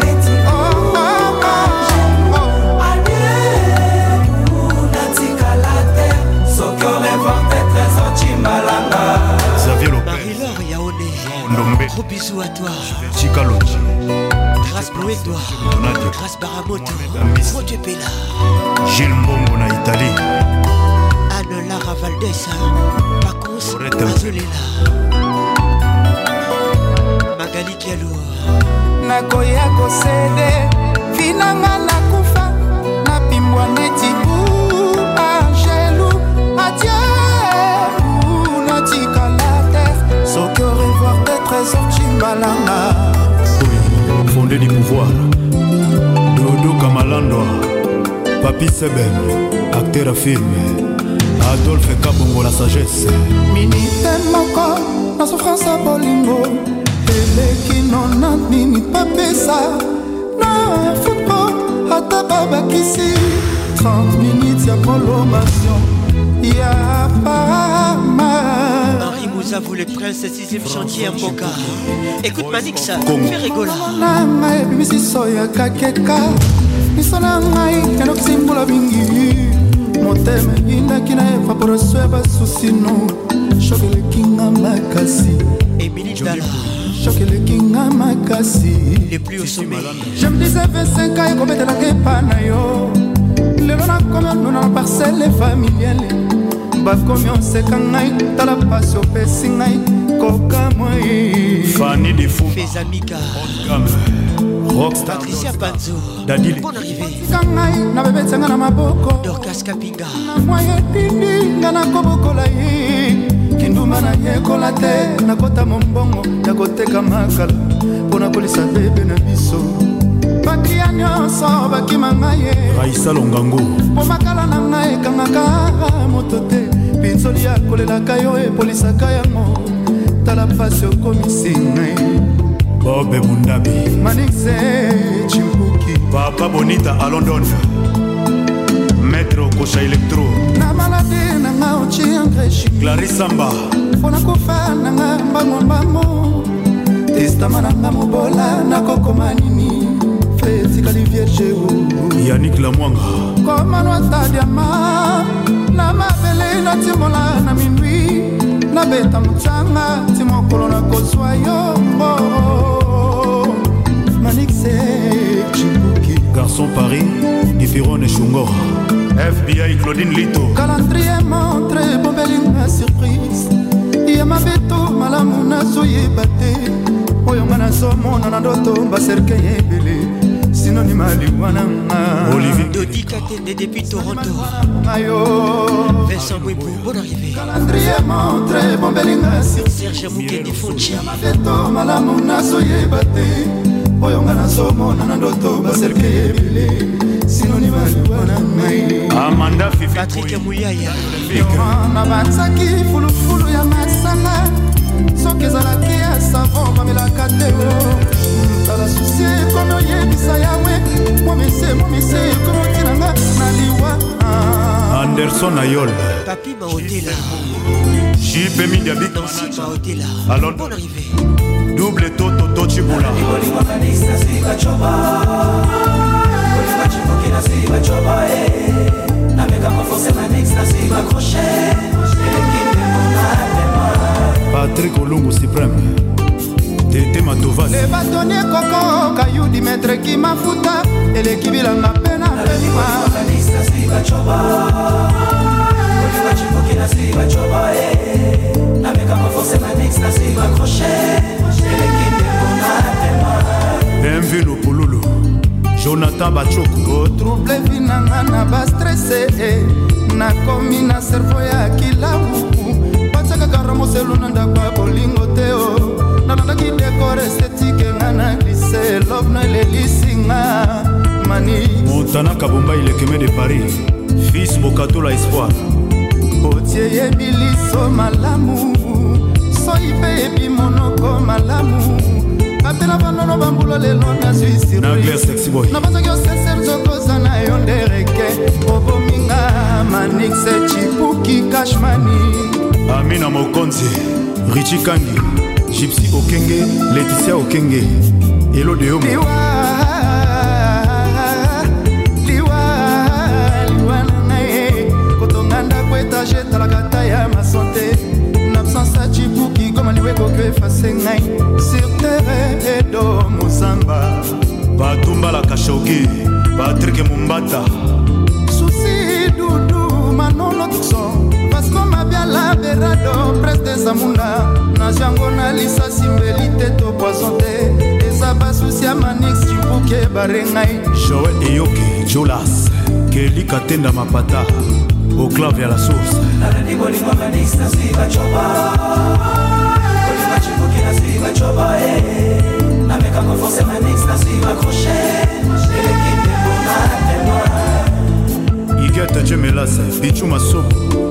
[SPEAKER 16] Gros bisous à toi. Chica Grâce Bleu Edouard.
[SPEAKER 13] Grâce Baramoto. Mon Dieu Bella.
[SPEAKER 16] Gilles Mbongo na
[SPEAKER 13] Italie. Anne Lara Valdessa. Pacos Azulela. Magali Kialo.
[SPEAKER 15] nakoya kosede vinanga nakufa napimbwa ne
[SPEAKER 16] balanga oui, fondé du pouvoir dodo kamalandwa papi seben acteur a film adolphe kabongo la sagesse
[SPEAKER 15] minite moko na souffrance ya bolingo eleki nona nini papesa na football ata babakisi 30 minutes ya prolongation ya pama Vous à vous les princes, sixième chantier à Mboka. Écoute Manix, fais rigoler. misiso ya kakeka miso na ngai yanokisimbola mingi motema eyindaki na evaporaso ya basusino shok elekinga makasi shok elekinga makasi je me disais 25 ans ekobetelaka epa na yo lelo nakomi onduna na parcele familiale bakomi oseka ngai tala pasi opesi ngai
[SPEAKER 13] kokamwifani defupatricia panzoka ngai nabebetianga na maboko dorcas kapinga na mwa yepindi nga nakobokola
[SPEAKER 15] ye kindumba nayekola te nakota mombongo ya koteka makala mpo na kolisa bebe na biso batia nyonso bakima
[SPEAKER 16] ngai ye raisa longango mpo makala
[SPEAKER 15] na ngai ekangaka moto te pinzoli akolelaka yo epolisaka yango tala mpasi okomisi ngai bobe mundabi manise chimpuki papa bonita alondon maître okosha
[SPEAKER 16] elektro na maladi
[SPEAKER 15] nanga ociangreshi
[SPEAKER 16] clarisamba mpona kofa
[SPEAKER 15] nanga mbangombango testama nanga mobola nakokoma nini mpe esikali vierge yanik lamwanga komanwata diama na mabele natimola na minwi nabeta mocanga ti mokolo nakozwa yo manixe cibuki garçon paris diferone shungor fbi claudine lito calendrier montre bombelinga surprise ya mabeto malamu nazoyeba te oyo nga nazomona na ndoto baserke ebele sinonime
[SPEAKER 16] aliwananga olivier dodika tende
[SPEAKER 13] depuis toronto vincent
[SPEAKER 15] bwibu bon arrivé calendrier montre bombelinga serge mukedi fonchiamabeto malamu nazoyeba te oyo nga nazomona na ndoto baserke ebele sinonime aliwananga amanda patrik muyaya na batsaki fulufulu ya masanga soki ezalaki ya savon bamelaka te basusi ekomi oyebisa
[SPEAKER 16] yawe momise momise ekomi otina nga na liwa anderson ayol papi baotela jipe midiabikbaotela alon double
[SPEAKER 17] tototo cibula
[SPEAKER 16] patrik olungu supreme
[SPEAKER 15] tete matovasebatoni ekokoka yudi metre kimafuta eleki bilanga mpe na
[SPEAKER 16] bienvenu pululu
[SPEAKER 17] jonathan
[SPEAKER 15] bacoko otrouble vinanga na bastrese eh. nakomi na servo ya kilabu batyakaka ramoselu na ndako ya bolingo te o oh. nalandaki dekore estetike nga na
[SPEAKER 16] glise lobno elelisinga mani motana kabomba
[SPEAKER 15] ilekeme
[SPEAKER 16] de paris fils bokatola espoir otie yebi liso malamu soi mpe yebi monoko malamu atela banono
[SPEAKER 15] bambula lelo nazwi sirnabanzaki osenser zokoza na yo nde reke obominga manixe cipuki kashmani
[SPEAKER 16] amina mokonzi richi kangi gypsy okenge leticia okenge elode yo
[SPEAKER 15] etalaka ta ya masante nabsence ya cibuki goma liwe ekoki efase ngai sur terre edo mozamba
[SPEAKER 16] batumbalaka shoki patrike mombata
[SPEAKER 15] susi dudu manolo tukso vasco mabiala berado pres de zamunda na jango na lisasi mbeli te to poison te eza basusi ya manix cibuke barengai joel
[SPEAKER 16] eyoki jolas kelika tenda
[SPEAKER 17] mapata oclave ya la source nalandi bolingo manix nasi bacoba bolingo cibuke nasi bacoba eh. namekango force manix nasi bakroche eleki ndembona tema igete
[SPEAKER 16] jemelase bicu masobo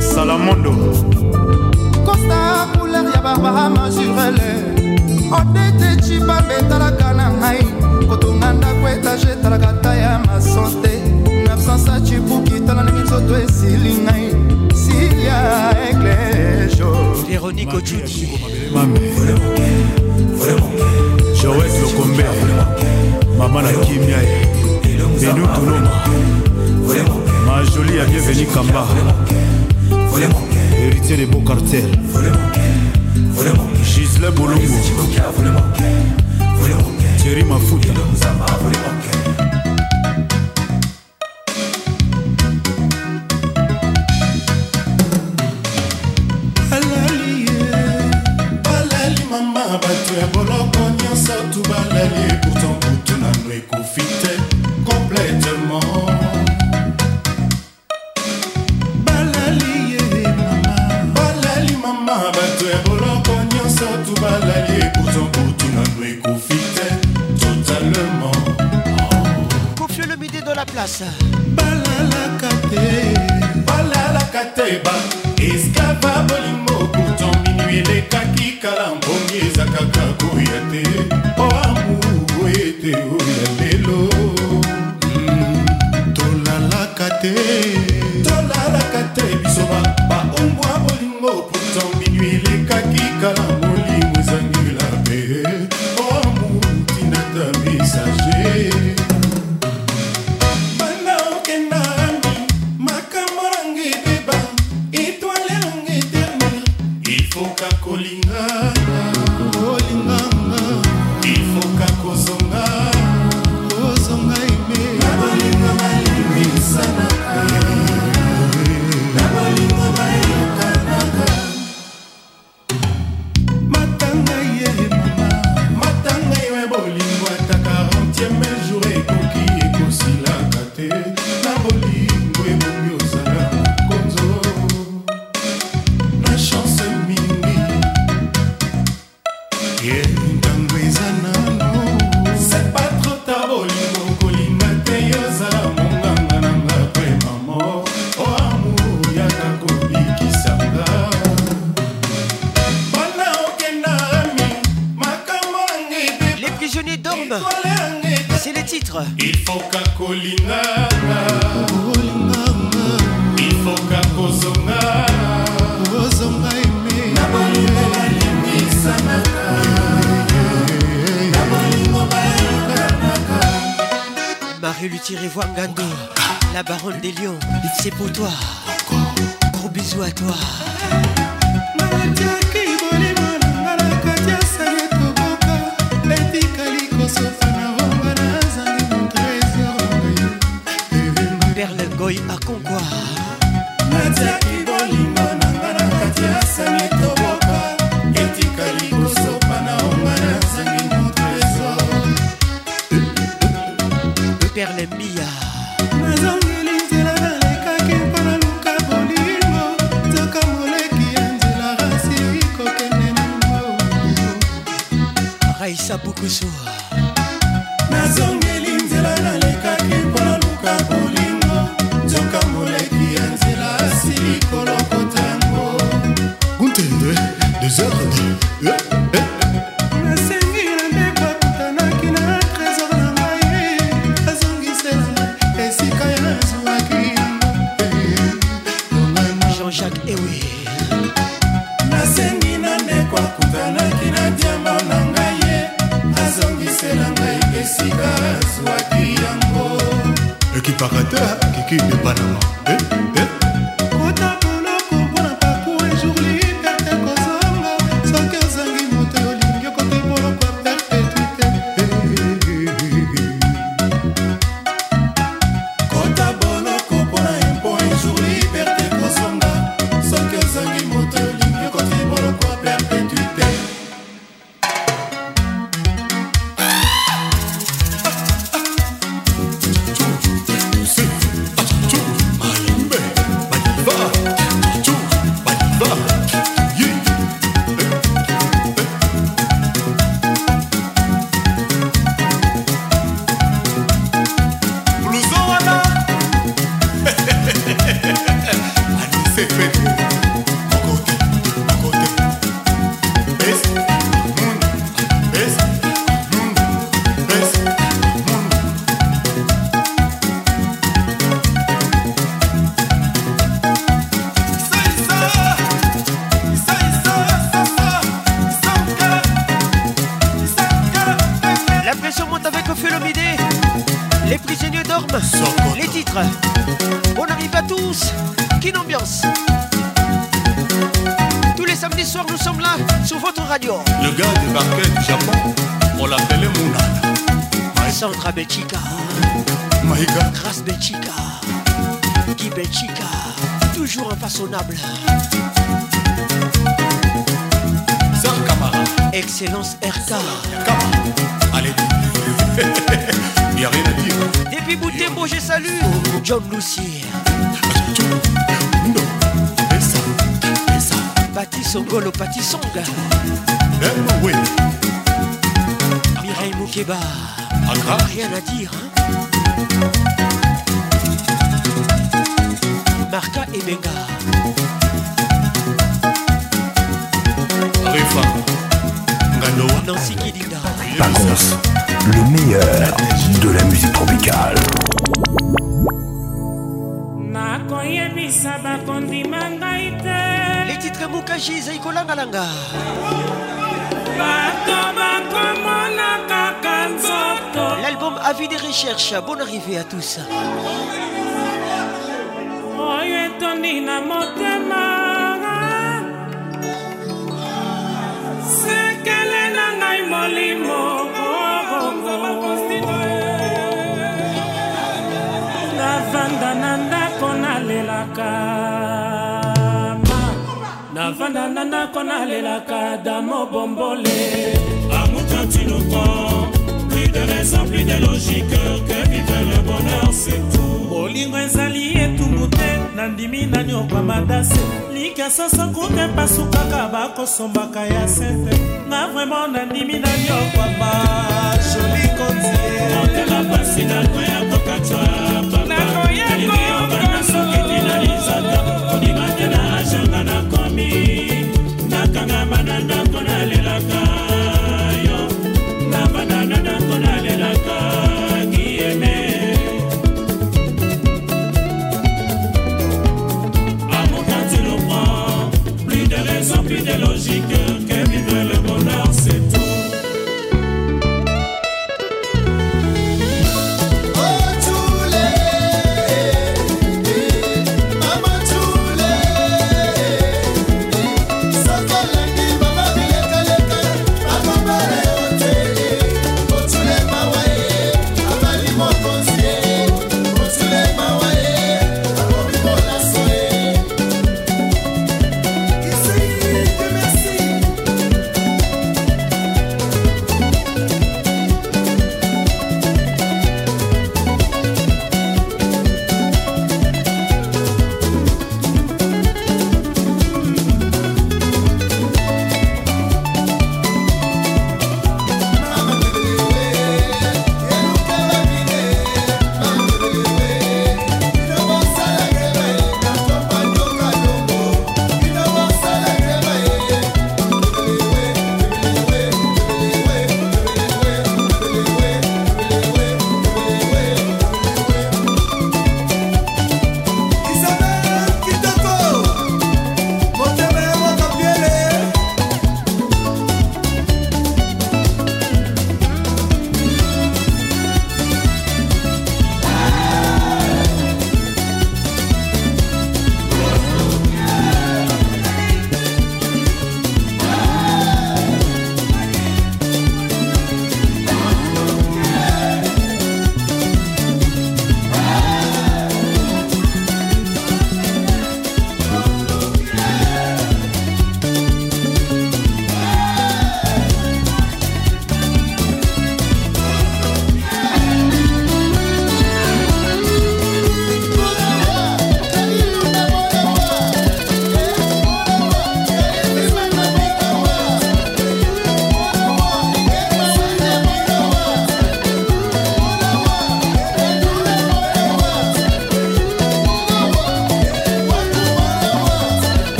[SPEAKER 13] salamondo
[SPEAKER 16] kosta couleur ya barbara majurele odete cibambe etalaka na ngai kotonga ndako
[SPEAKER 15] etage etalaka ta ya masonte na absence ya cibuki tala
[SPEAKER 13] na minzoto esili ngai silia eglejo véronique ojudi joet
[SPEAKER 16] lokombe mama na kimia benutunoma majoli ya bienveni kamba Vole les les beaux cartels Vole mon Thierry
[SPEAKER 13] goy akonkwa
[SPEAKER 17] natiaki bolingo
[SPEAKER 18] Voilà, bonne arrivée à tous. oyo etondi na motema sekele na ngai molimo navanda na ndako nalelaka navanda na ndako nalelaka damobombole amutantinoka plus de raison, plus de logique que vivre le bonheur, c'est tout. Olingo ezali etumbu te nandimi nani okwamandase likasa sokuta epasukaka bakosombaka ya sete nga vraimen nandimi nani okwama joli kotie otela mpasi nakoya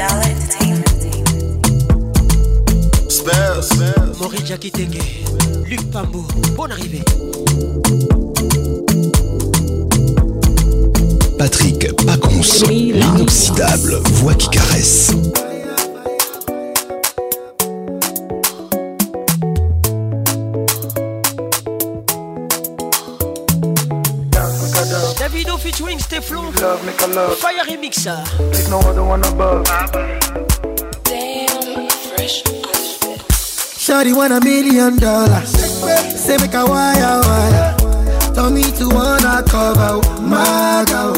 [SPEAKER 19] Entertainment. Spells. Maurice Jackie Tengue, Luc Pambo, bonne arrivée. Patrick Paconce, l'inoxydable voix qui caresse. David wings t'es Stéphane. love. Fire remix. Take no other one above. Damn, fresh. Shorty want a million dollars. Say make a wire wire. Tell me to wanna cover my girl.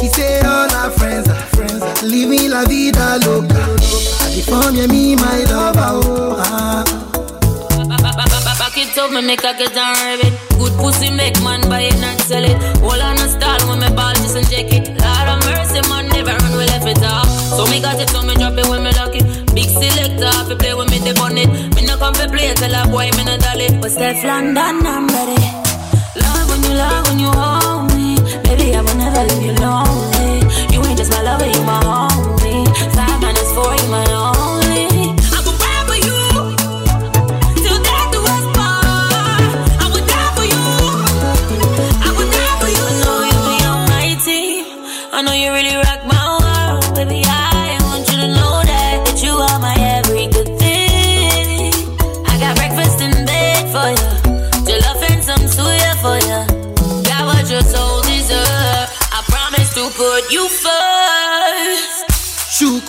[SPEAKER 19] She say all her friends are friends. Are. Leave me la vida loca. I form you me my lover. Oh, ah. Back it up, me make a get on rabbit. Good pussy make man buy it and sell it. Hold on box and jacket. Lord of mercy, man, never run, we left it off. So me got it, so me drop it when me lock it. Big selector, if you play with me, they it. Me no come to play, tell a boy, me no dolly. But Steph London, I'm ready. Love when you love, when you hold me. Baby, I will never leave you lonely. You ain't just my lover, you my homie. Five minus four, you my own.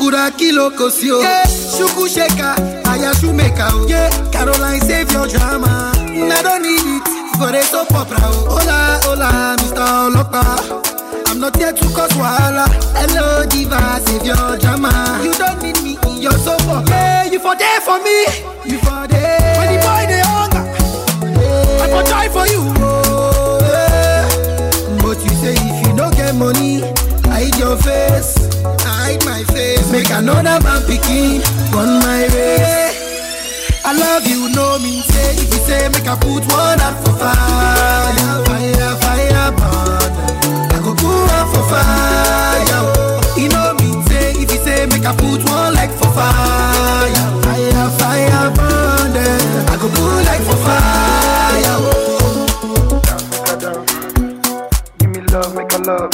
[SPEAKER 19] Kilo Kilokosio, yeah. Shuku Sheka, Ayashumeka, yeah. Caroline, save your drama. I don't need it for a soap opera. Hola, hola, Mr. Olopa. I'm not here to cause wahala. Hello, diva, save your drama. You don't need me in your soap opera. Yeah, you for there for me. You for there. When the boy they hunger, yeah. I for die for you. Oh, yeah. But you say if you don't get money, hide your face my face. Make another man picking on my way. I love you, no mean say. If you say, make I put one out for fire, fire, fire, burn. I go put one for fire. You know me. say. If you say, make I put one leg for fire, fire, fire, burn. I go put leg for fire. Give me love, make a love.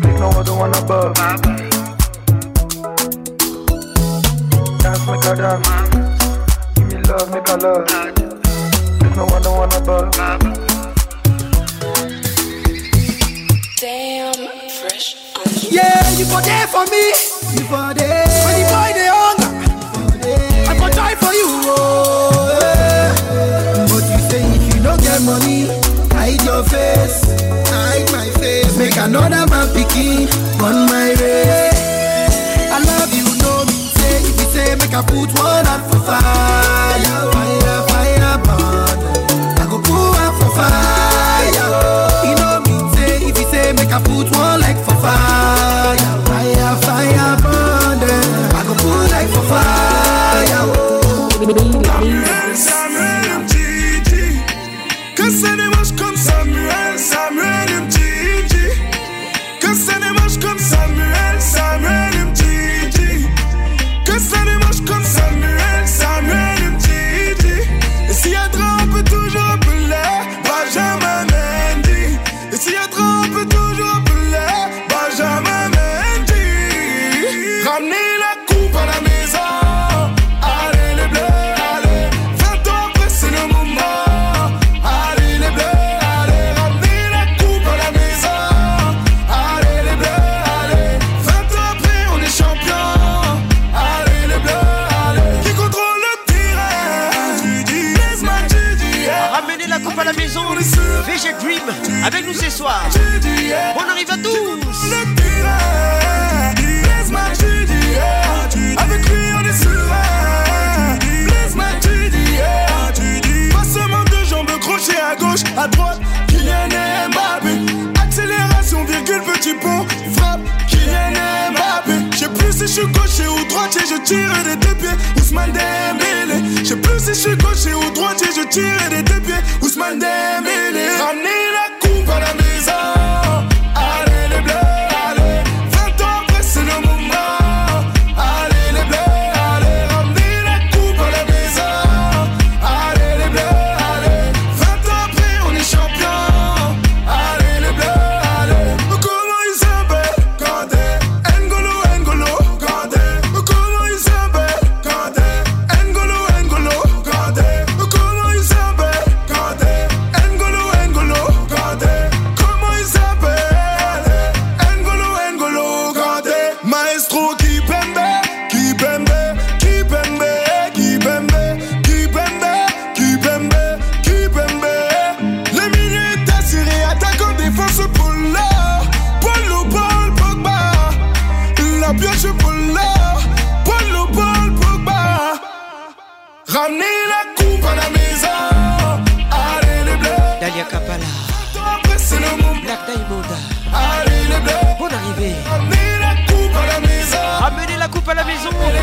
[SPEAKER 19] Please no other one above. dance, make her dance. Give me love, make a love. There's no one, no one above. Damn, fresh. Yeah, you for there for me. You for there. When the boy they hunger, I for try for you. Oh, yeah. But you say if you don't get money, hide your face, hide my face. Make another man picking on my race. I put one on for fire, fire, fire burn. I go put one for fire. You know me say if you say make a put one like for fire, fire, fire burn. I go put like for fire. On arrive à tous.
[SPEAKER 20] Avec lui, on est serein. Pas seulement deux jambes crochées à gauche, à droite. Kylian et Accélération, virgule, petit pont. Frappe, Kylian et Mbappé. Je plus si je suis gaucher ou droitier, je tire des deux pieds. Ousmane Dembélé. Je plus si je suis gaucher ou droitier, je tire des deux pieds. Ousmane Dembélé. la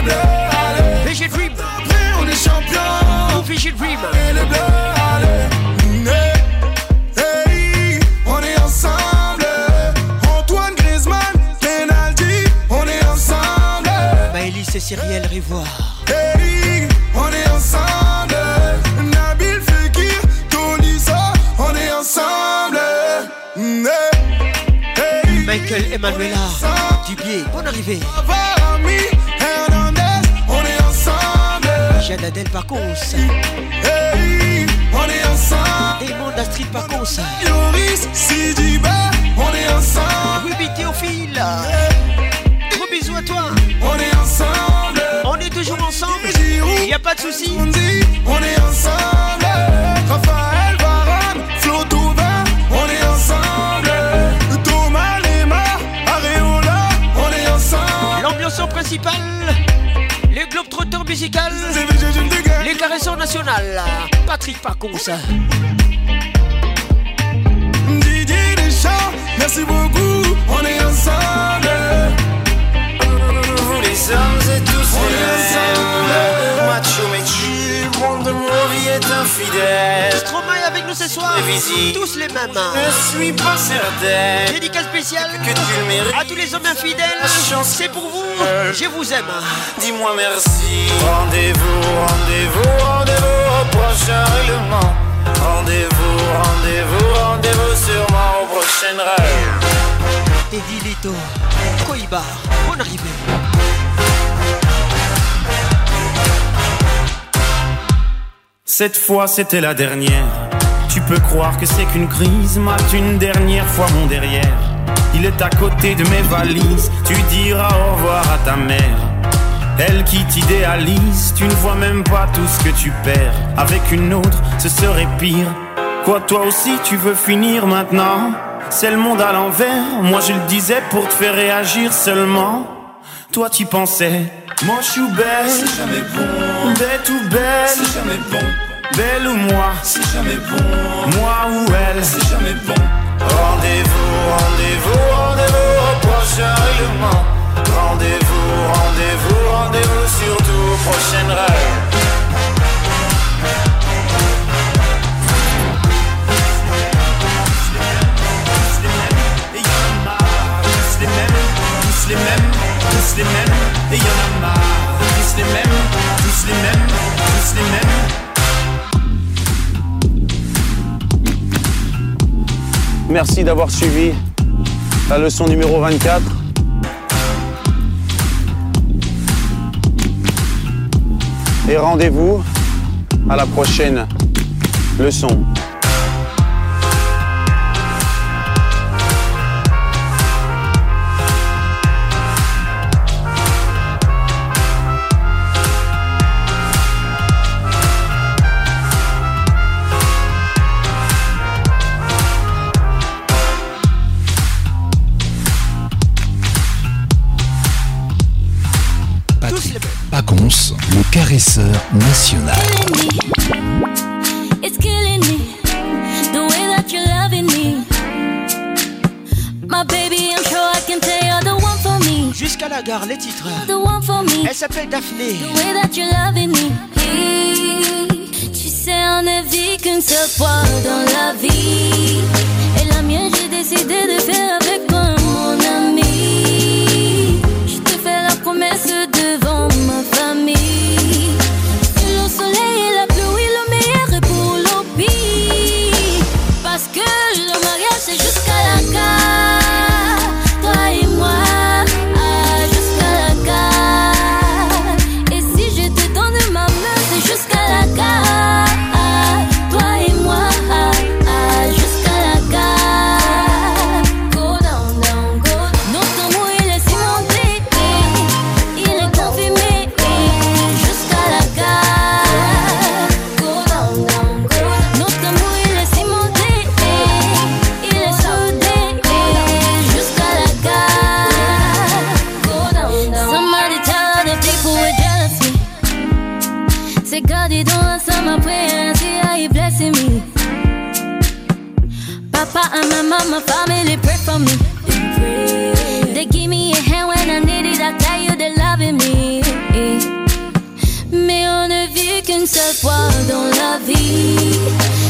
[SPEAKER 20] allez.
[SPEAKER 19] Vigil
[SPEAKER 20] on est champion.
[SPEAKER 19] Ou Vigil
[SPEAKER 20] Dream. les bleus, allez. Hey, on est ensemble. Antoine Griezmann, penalty, on est ensemble.
[SPEAKER 19] Maëlys et Cyrielle Rivoire.
[SPEAKER 20] Hey, on est ensemble. Nabil Fekir, Tolisa, on est ensemble. Hey,
[SPEAKER 19] Michael Emmanuela, Dubier, bonne arrivée. Jade Adèle Parcours,
[SPEAKER 20] hey, on est ensemble
[SPEAKER 19] Damon Astrid Pacons
[SPEAKER 20] Yoris Sidiba On est ensemble
[SPEAKER 19] Ruby Théophile hey, Gros bisous à toi
[SPEAKER 20] On est ensemble
[SPEAKER 19] On est toujours ensemble y'a a pas de soucis
[SPEAKER 20] On dit On est ensemble Raphaël Varane Flo va On est ensemble Thomas Lema Areola On est ensemble
[SPEAKER 19] L'ambiance principale musicale. Déclaration nationale. Patrick Pacons.
[SPEAKER 20] Didier Deschamps, merci beaucoup. On est ensemble. Tous
[SPEAKER 21] les hommes et tous on est ensemble. Macho, mais tu, monde de vie est infidèle
[SPEAKER 19] avec nous ce soir. Tous les mêmes. Hein.
[SPEAKER 21] Je suis pas certain.
[SPEAKER 19] Dédicace spéciale
[SPEAKER 21] que tu mérites.
[SPEAKER 19] à tous les hommes infidèles.
[SPEAKER 21] C'est
[SPEAKER 19] pour vous. Je vous aime. Hein.
[SPEAKER 21] Dis-moi merci. Rendez-vous, rendez-vous, rendez-vous au prochain règlement. Rendez-vous, rendez-vous, rendez-vous sûrement au prochain rêve.
[SPEAKER 19] Edilito, Lito, Koiba, bonne arrivée.
[SPEAKER 22] Cette fois, c'était la dernière. Tu peux croire que c'est qu'une crise, tu une dernière fois mon derrière. Il est à côté de mes valises, tu diras au revoir à ta mère. Elle qui t'idéalise, tu ne vois même pas tout ce que tu perds. Avec une autre, ce serait pire. Quoi, toi aussi, tu veux finir maintenant C'est le monde à l'envers, moi je le disais pour te faire réagir seulement. Toi, tu pensais, moi je suis belle,
[SPEAKER 23] c'est jamais bon,
[SPEAKER 22] bête ou belle,
[SPEAKER 23] bon.
[SPEAKER 22] Belle ou moi,
[SPEAKER 23] c'est jamais bon.
[SPEAKER 22] Moi ou elle,
[SPEAKER 23] c'est jamais bon.
[SPEAKER 21] Rendez-vous, rendez-vous, rendez-vous au prochain règlement. Rendez-vous, rendez-vous, rendez-vous surtout aux prochaines tous les mêmes, tous les
[SPEAKER 24] mêmes, et y en a marre, tous les mêmes, tous les mêmes, tous les mêmes. Merci d'avoir suivi la leçon numéro 24. Et rendez-vous à la prochaine leçon.
[SPEAKER 25] le caresseur national.
[SPEAKER 19] Jusqu'à la gare, les titres. Elle s'appelle Daphné. Tu sais, on ne vit qu'une seule fois dans la vie. Et la mienne, j'ai décidé de faire avec moi mon ami.
[SPEAKER 26] don't love thee.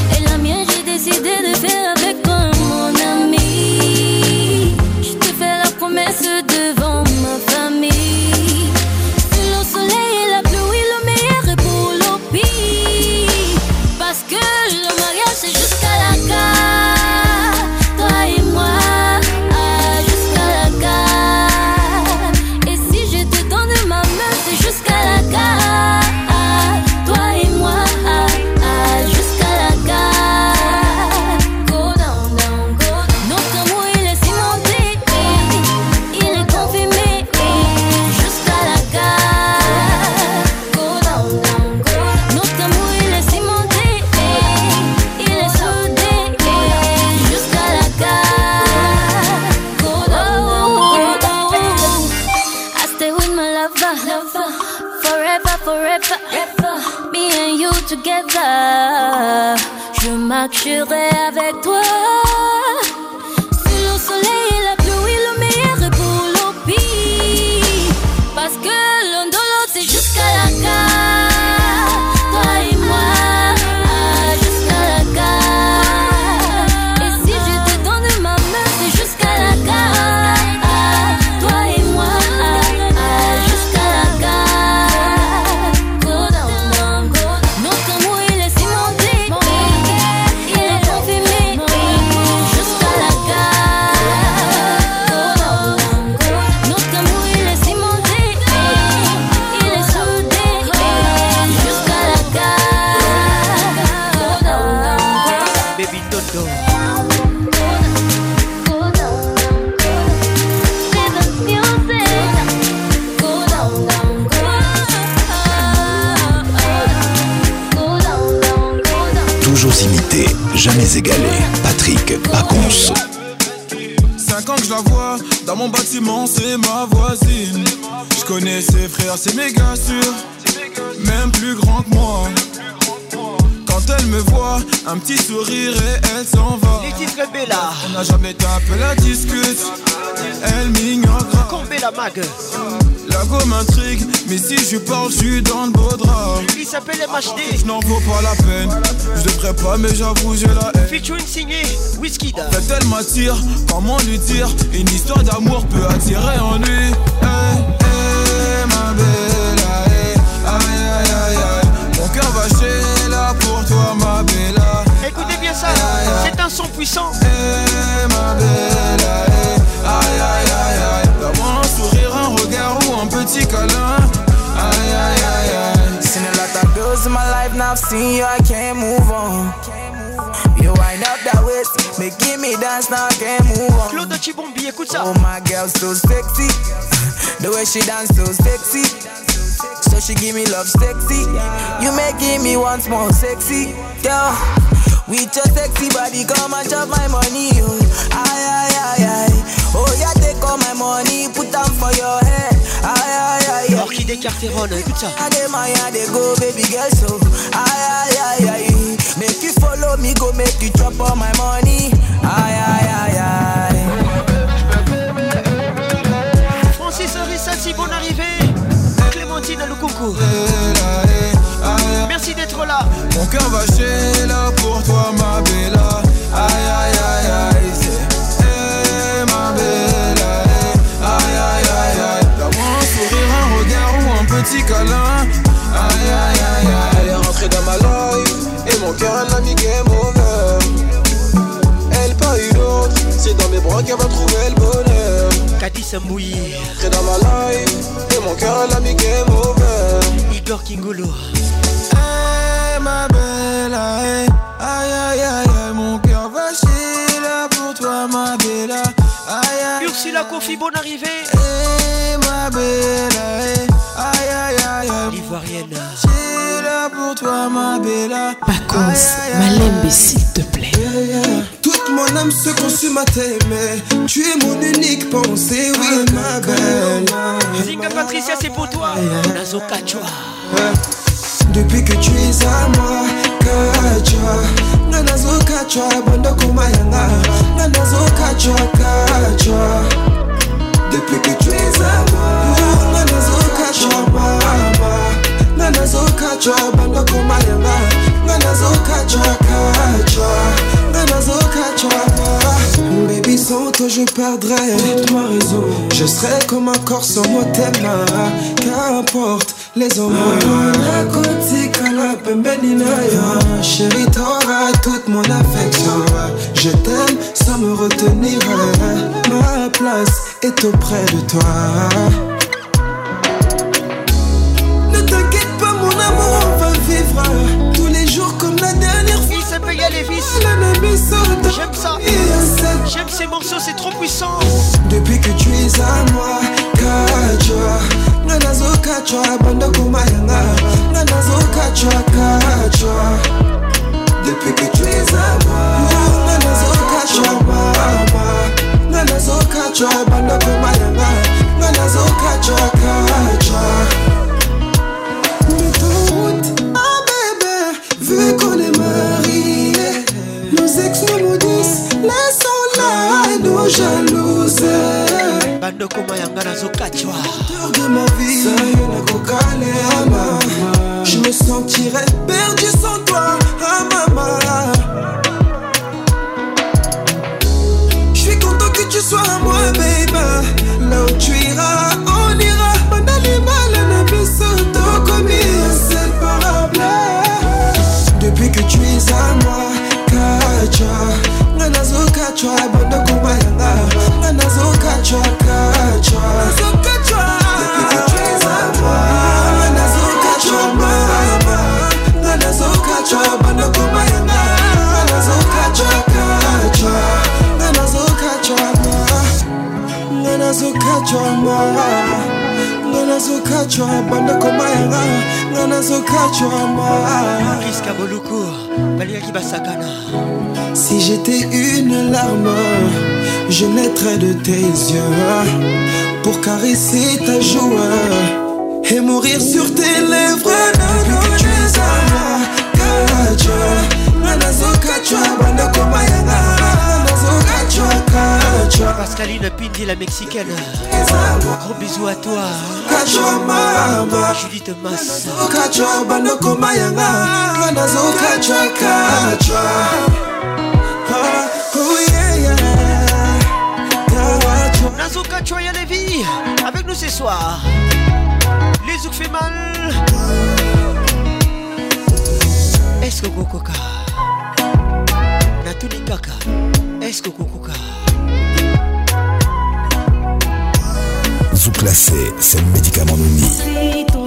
[SPEAKER 19] corner, picture.
[SPEAKER 27] I dey my, I dey go, baby girl, so.
[SPEAKER 20] Girl, let game over.
[SPEAKER 19] Igor Kingolo.
[SPEAKER 20] Hey, ma belle, aïe, aïe, aïe, mon cœur va chier là pour toi, ma belle. Aïe, aïe,
[SPEAKER 19] Ursula Kofi, bonne arrivée.
[SPEAKER 20] Hey, ma belle, aïe, aïe, aïe, aïe,
[SPEAKER 19] l'Ivoirienne.
[SPEAKER 20] Chier là pour toi, ma belle.
[SPEAKER 19] Vacances, ma Bessie.
[SPEAKER 20] Ce se consume à t'aimer. Tu es mon unique
[SPEAKER 19] pensée,
[SPEAKER 20] oui,
[SPEAKER 19] ah, ma belle. Zinga Patricia, c'est pour toi. La
[SPEAKER 20] Depuis que tu es à moi, Kachua. Nanazo Zokachua, Bando Kumayana. Nanazo Zokachua, kachwa Depuis que tu es à moi, Nanazo Zokachua, Mama. Nana Zokachua, Bando Kumayana. Baby sans je perdrais
[SPEAKER 19] ma raison
[SPEAKER 20] Je serai comme un corps sans mot Qu'importe les hommes Chérie t'auras toute mon affection Je t'aime sans me retenir Ma place est auprès de toi Ne t'inquiète pas mon amour on va vivre
[SPEAKER 19] J'aime
[SPEAKER 20] ça,
[SPEAKER 19] j'aime ces morceaux, c'est trop puissant.
[SPEAKER 20] Depuis que tu es à moi, Kachwa. Nanazo Kachwa, Banda yanga, Nanazo Kachwa, Kachwa. Depuis que tu Je naîtrai de tes yeux pour caresser ta joue et mourir sur tes lèvres. Depuis que tu es à moi, Kadja, Nanazokachwa, Bandokomayana,
[SPEAKER 19] Pascaline Pindi, la mexicaine. Gros bisous à toi.
[SPEAKER 20] Kadja, hein. Mama,
[SPEAKER 19] Julie Thomas.
[SPEAKER 20] Nanazokachwa, Bandokomayana, Nanazokachwa, Kadja.
[SPEAKER 19] ce soir. Les zouk fait mal. Est-ce que Kokoka Natuni Kaka Est-ce que Kokoka
[SPEAKER 25] Zouk c'est le médicament de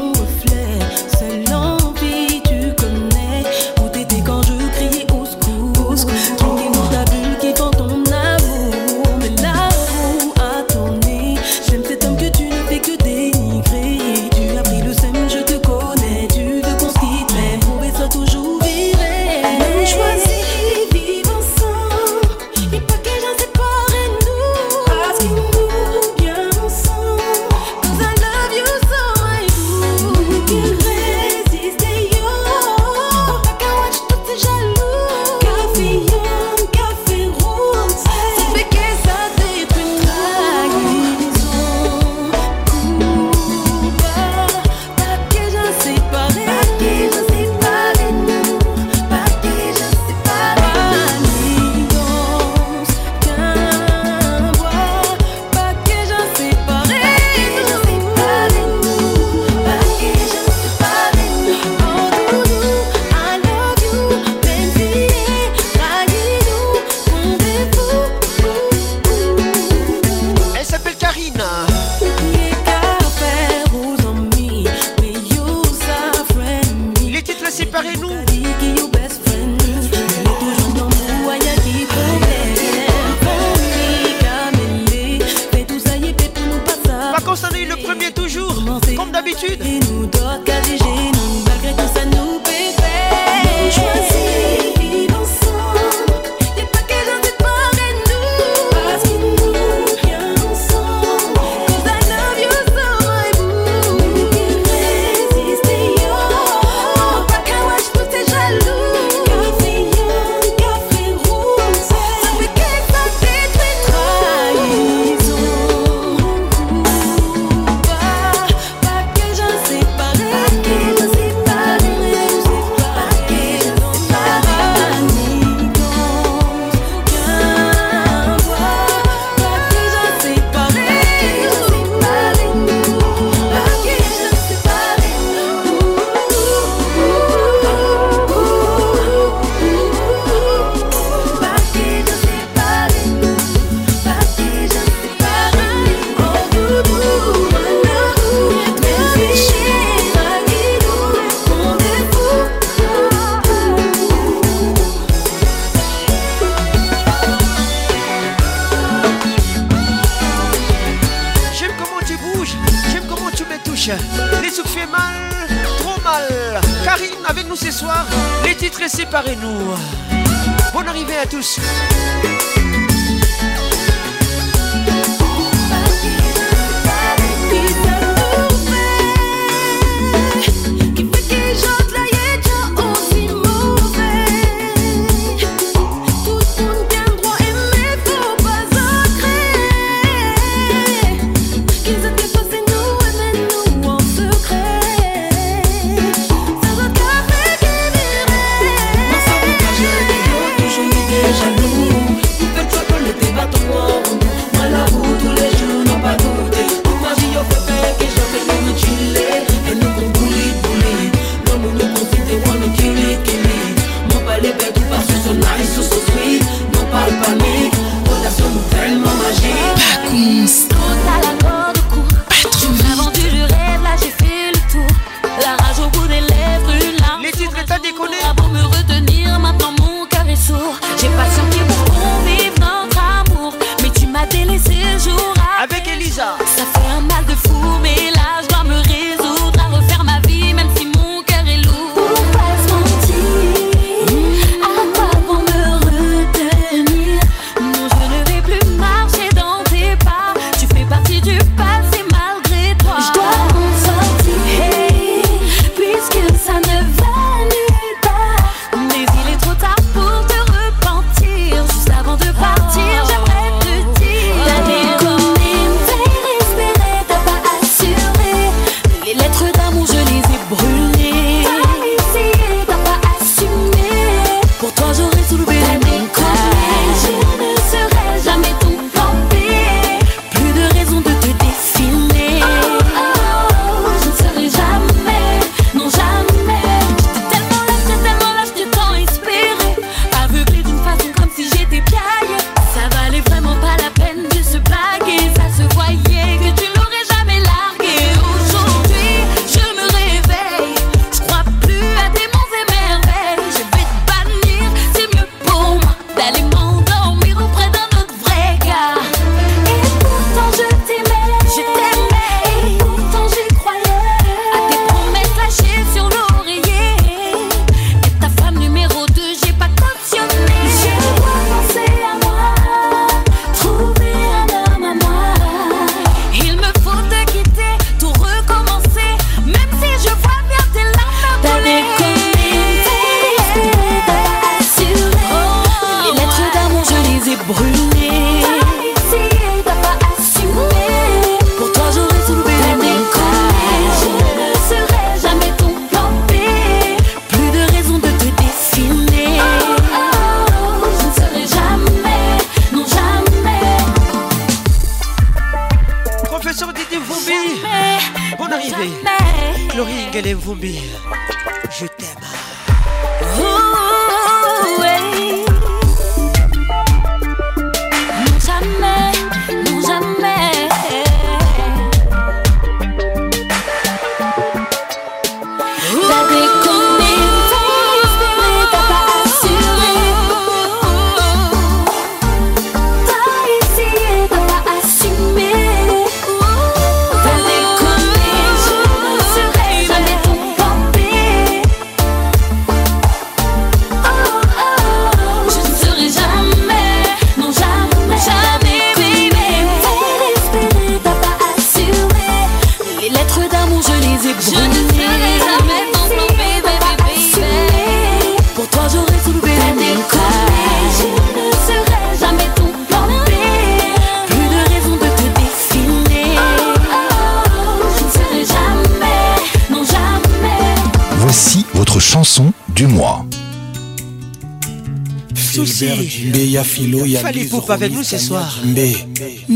[SPEAKER 19] groupe avec nous ce soir.
[SPEAKER 28] N'importe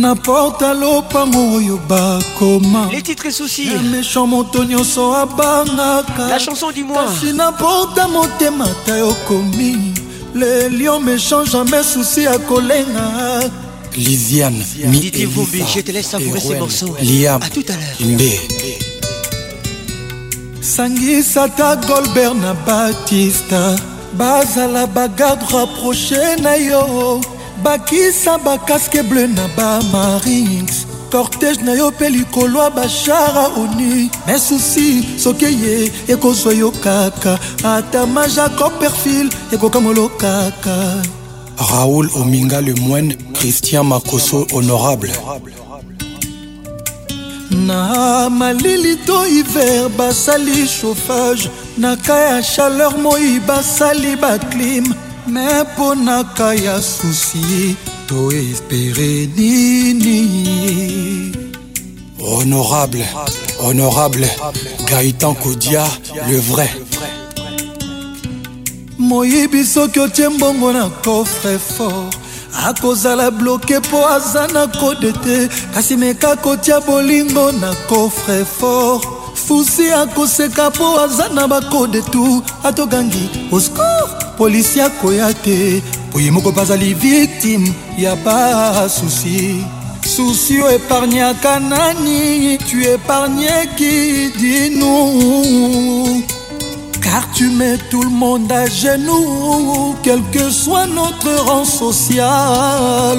[SPEAKER 28] naporta lopango
[SPEAKER 19] oyo bakoma les titres et soucis. souci méchant moto nyonso
[SPEAKER 28] abangaka la chanson du mois Si kasi à motema ta yokomi Les lions méchants jamais souci ya kolenga
[SPEAKER 25] Lisiane, mi Elisa,
[SPEAKER 19] je te laisse savourer ces morceaux. Liam, à tout à l'heure. Mbé. sangisata
[SPEAKER 29] golbert na batista bazala bagarde rapproche na yo bakisa bakaske bleu na bamarings kortege na yo mpe likolo ya bashara oni me susi soki eye ekozwa yo kaka atama jacob perfil ekokamolo kaka
[SPEAKER 25] raoul ominga le moine christian makoso honorable
[SPEAKER 30] na malili to hiver basali chauffage na ka ya chaleur moi basali baclime me mponaka ya susi to espere nini
[SPEAKER 25] honorable honorable gaïtan kodia le vrai moyibi
[SPEAKER 31] soki otie mbongo na coffre fort akozala bloke mpo aza na kode te kasi meka kotia bolingo na coffre fort fusi akoseka mpo aza na bakode tu atokangi osko polisi akoya te po ye moko bazali viktime ya basusi susi o epargnaka nani tu épargneki dinu car tu mets tout le monde à genoux quel que soit notre rang social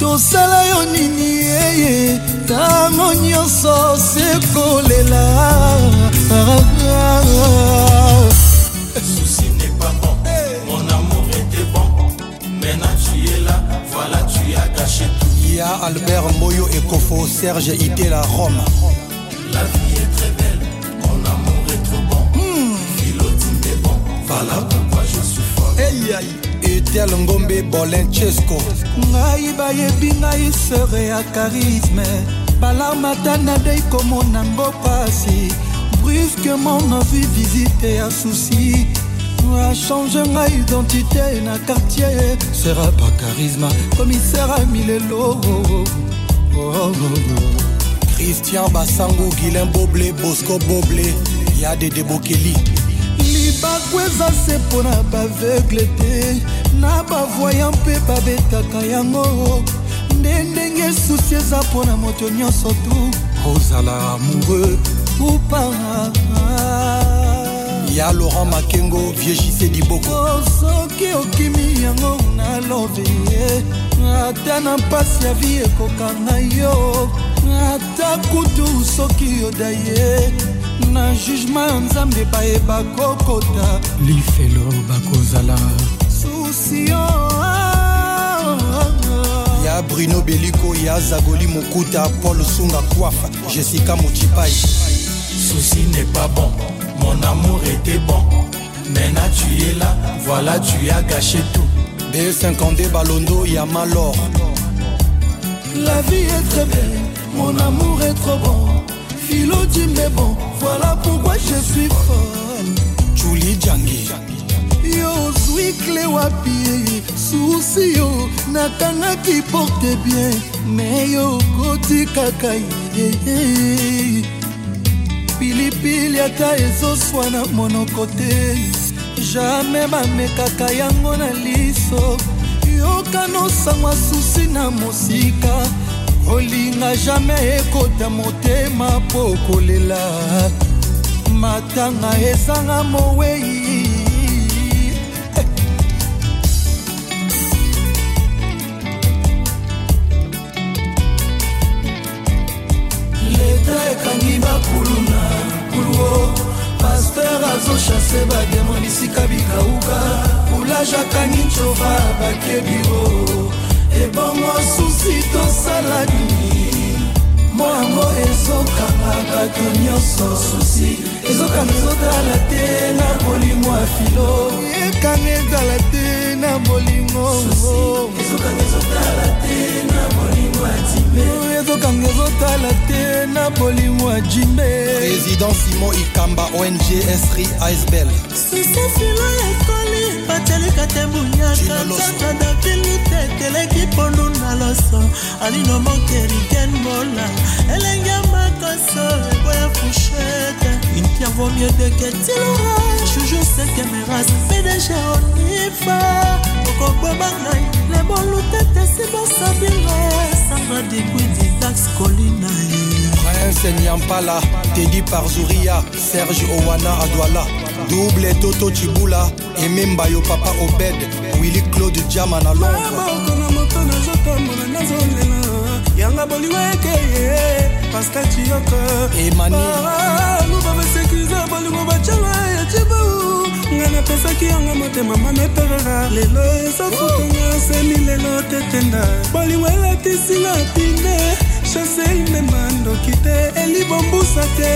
[SPEAKER 31] tosala yo nini yeye ntango nyonso sekolela
[SPEAKER 32] Souci n'est pas bon, mon amour était bon. Maintenant tu es là, voilà tu as gâché tout.
[SPEAKER 25] Il y a Albert Moyo et Kofo, Serge Ité, la Rome.
[SPEAKER 33] La vie est très belle, mon amour est trop bon. Mmh. Philotine est bon, voilà pourquoi je suis fort.
[SPEAKER 34] Hey, aïe. etel ngombe bolencesco
[SPEAKER 35] ngai bayebi ngai sere ya charisme balarmata nadei komona ngo pasi brusquement novi visite ya susi achange ngai identité na quartier
[SPEAKER 36] sera pa charisma
[SPEAKER 35] komisaire amilelo oh, oh, oh, oh.
[SPEAKER 25] christian basango guilin boble bosco boble ya dede bokeli
[SPEAKER 37] libaku eza se mpo na baveugle te na bavoya mpe babetaka yango nde ndenge susi eza mpo na moto nyonso tu ozala amoureux ou pas
[SPEAKER 25] ya laurent makengo
[SPEAKER 38] viegise diboko oh, soki okimi yango nalobi ye eh. ata na mpasi ya vi ekokanga yo ata kutu soki yoda ye na jugema ya nzambe bayeba kokota lifelo bakozala
[SPEAKER 39] susio bruno Bellico, ya zagoli mokuta paul sunga kwafa jessica mochipai
[SPEAKER 32] souci n'est pas bon mon amour était bon maintenant tu es là voilà tu as gâché tout b
[SPEAKER 40] 50 balondo ya malor
[SPEAKER 41] la vie est très belle mon amour est trop bon philo dit mais bon voilà pourquoi je suis folle
[SPEAKER 42] julie yo ozwi kle wapi susi yo nakangaki porte bien me yo okoti kaka ye pilipili ata ezoswa na monoko te jamai bamekaka yango na liso yokanosangwa susi na mosika kolinga jamai ekota motema mpo kolela matanga ezanga mowei
[SPEAKER 43] bazoshase bademo lisika bikauka kulajaka nincova bakebiro ebongo eh susi tosala nini moyango ezokanga bato nyonso susi ezokanga ezotala te na molimo ya filo ezokanga ezala te na bolingo ezokanga
[SPEAKER 44] ezotala te na bolingo ya jimbe président simon ikamba ong sri icebel sisesila ekoli batelika te bunyakakaka davilite eteleki pondu na loso alino mokerigen mola elenge makoso eboya fushete intervo mieux de que tilora toujours cinq caméras pdg che onifa
[SPEAKER 45] okoboma ngai lebolu tete sibosabinga sandra dikwidi dax kolina prince nyampala tedi par zuria serge owana adwala double toto cibula ememba yo papa obed willi claude jama na londres nazotambola nazolela yanga bolingo ekeye paskatiyoko
[SPEAKER 46] emani luba basekurize bolingo batyanga nga napesaki yango motema mameperera lelo ezofutonga semi lelo tetenda bolingo elatisinga pine chasel mema ndoki te elibombusa te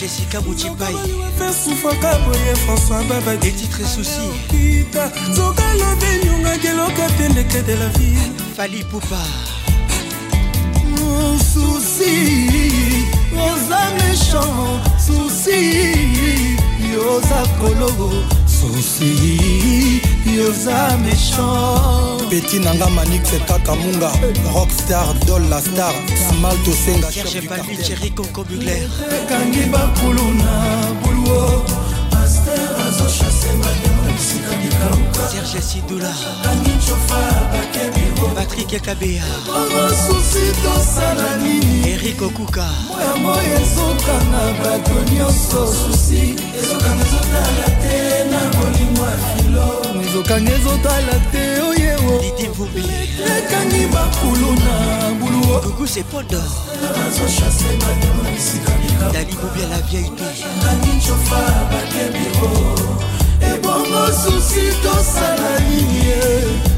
[SPEAKER 46] jessica bojibaifesufaka boye françois babadetitre
[SPEAKER 31] souci kita zokalodenyonga keloko atendeke de la vie fali pupa souci oza méchant souci yoza kolo susi yoza méchant
[SPEAKER 47] peti na nga manix kaka munga rockstar dol la star smal tosenga ekangi bakulu na buluo aster
[SPEAKER 31] azochase madame esika likauka serge sidula akangi cofa bakebi patrik yakabea erik okuka moyamoya ezoka na bato nyonso susi ezokanga ezotala te na molimo ya filo ezokanga ezotala te
[SPEAKER 43] oyewo ekangi makulu na buluokukuse podo dali bobi ala vieille teanicofa bakebiro ebongo susi tosala nini e?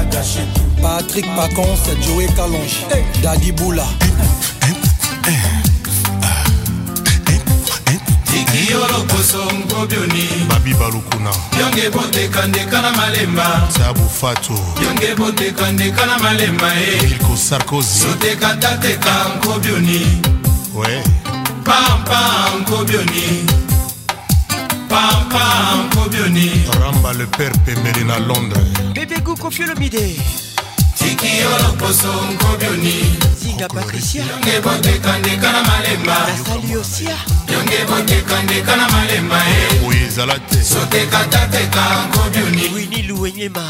[SPEAKER 48] la gâché Patrick Pacon, c'est Joey Calonge Daddy Boula
[SPEAKER 49] babi balukuna yonge bondekandeka na malemba tabu fato yonge bondekandeka na malemba e eh. ilko sarkozy sotekataka nkobioni we pampa nkobioni Pam
[SPEAKER 50] Kobioni Ramba le père Pemelina Londres
[SPEAKER 51] Bébé Gou Kofiolomide tikiolo posongo
[SPEAKER 52] bioni zinga patricia
[SPEAKER 49] yonge bondekandeka na malema
[SPEAKER 53] nasali osia
[SPEAKER 49] yonge bondekandeka na malema e eh.
[SPEAKER 54] oyo ezala te
[SPEAKER 49] sotekatateka ngobioni
[SPEAKER 53] wini luwenyema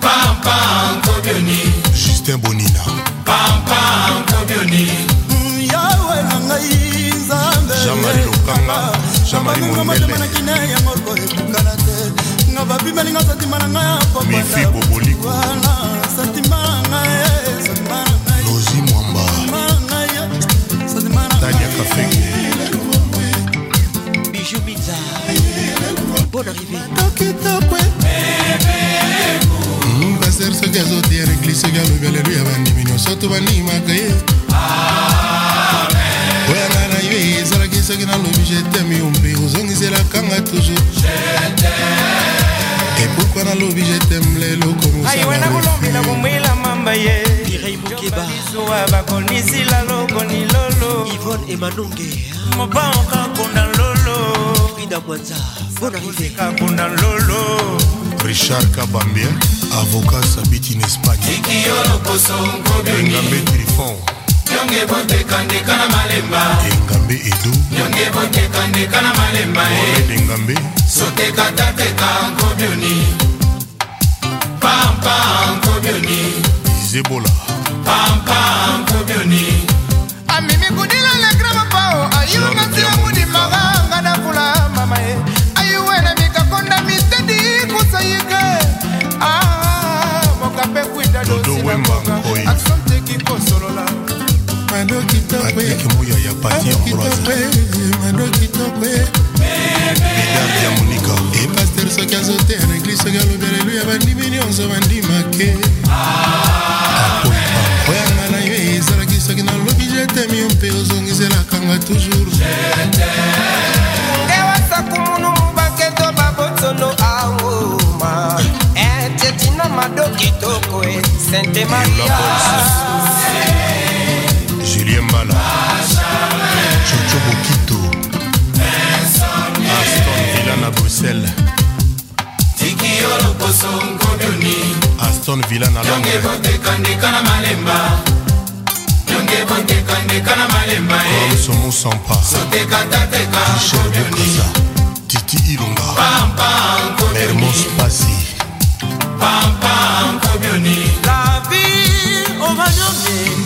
[SPEAKER 49] pampa ngobioni justin
[SPEAKER 48] bonina
[SPEAKER 49] pampa ngobioni yawe na ngai nzambebanangamatema na yango koyebukana
[SPEAKER 51] te nga babimelinga santima na ngai apapaaana santima na ngai santima na ngai mwamba santima na ngai bijou minza bonne arrivée baser hmm,
[SPEAKER 50] soki azotiya na eglise soki alobi aleluya bandimi nyonso to bandimaka ye soki nalobi jeteme yombe ozongiselaka nga toujours epokwa nalobi jeteme lelo komosaiwena
[SPEAKER 51] kolombila komwela mamba ye bireibokebaizuwa bakonisila lokoni lolo ivone emanonge mobanka kona lolo frida mwanza bona riveka kona lolo richard kabambia avocat
[SPEAKER 48] sabitine
[SPEAKER 49] espagne engambe trifon nyonge bondekandeka na malemba engambe edo nyonge bondekandeka na malemba eh. engambe sotekatateka nkobioni pampa nkobioni izebola pampa nkobioni amimikudila
[SPEAKER 51] legrama
[SPEAKER 49] pao ayilonga nzela muni
[SPEAKER 55] mado kitokwemoya ya patienmado kitokwe edarde ya monika epaster soki
[SPEAKER 50] azoteya na eglise soki alobela eluya bandimi nyonso bandimake ah. oyanga na yo ezalaki soki nalobi jetemi yo mpe ozongiselakanga toujours ewasakumunu mubaketo babotolo aoma etetina eh,
[SPEAKER 55] mado kitoko e sente maria Julien Mala, Chocho Bokito, Aston Villa na Bruxelles,
[SPEAKER 49] Tiki Oloposongo Duni,
[SPEAKER 55] Aston Villa na Londres, Yonge Bonte Kande Malemba, Yonge Bonte Kande Kana Malemba, Somo Sampa, Sote
[SPEAKER 49] Kata Teka,
[SPEAKER 55] Chocho Bokita, Tiki Ilunga,
[SPEAKER 49] Hermos Pasi, Pam Pam Kobioni,
[SPEAKER 51] La vie, Omanyomi, oh,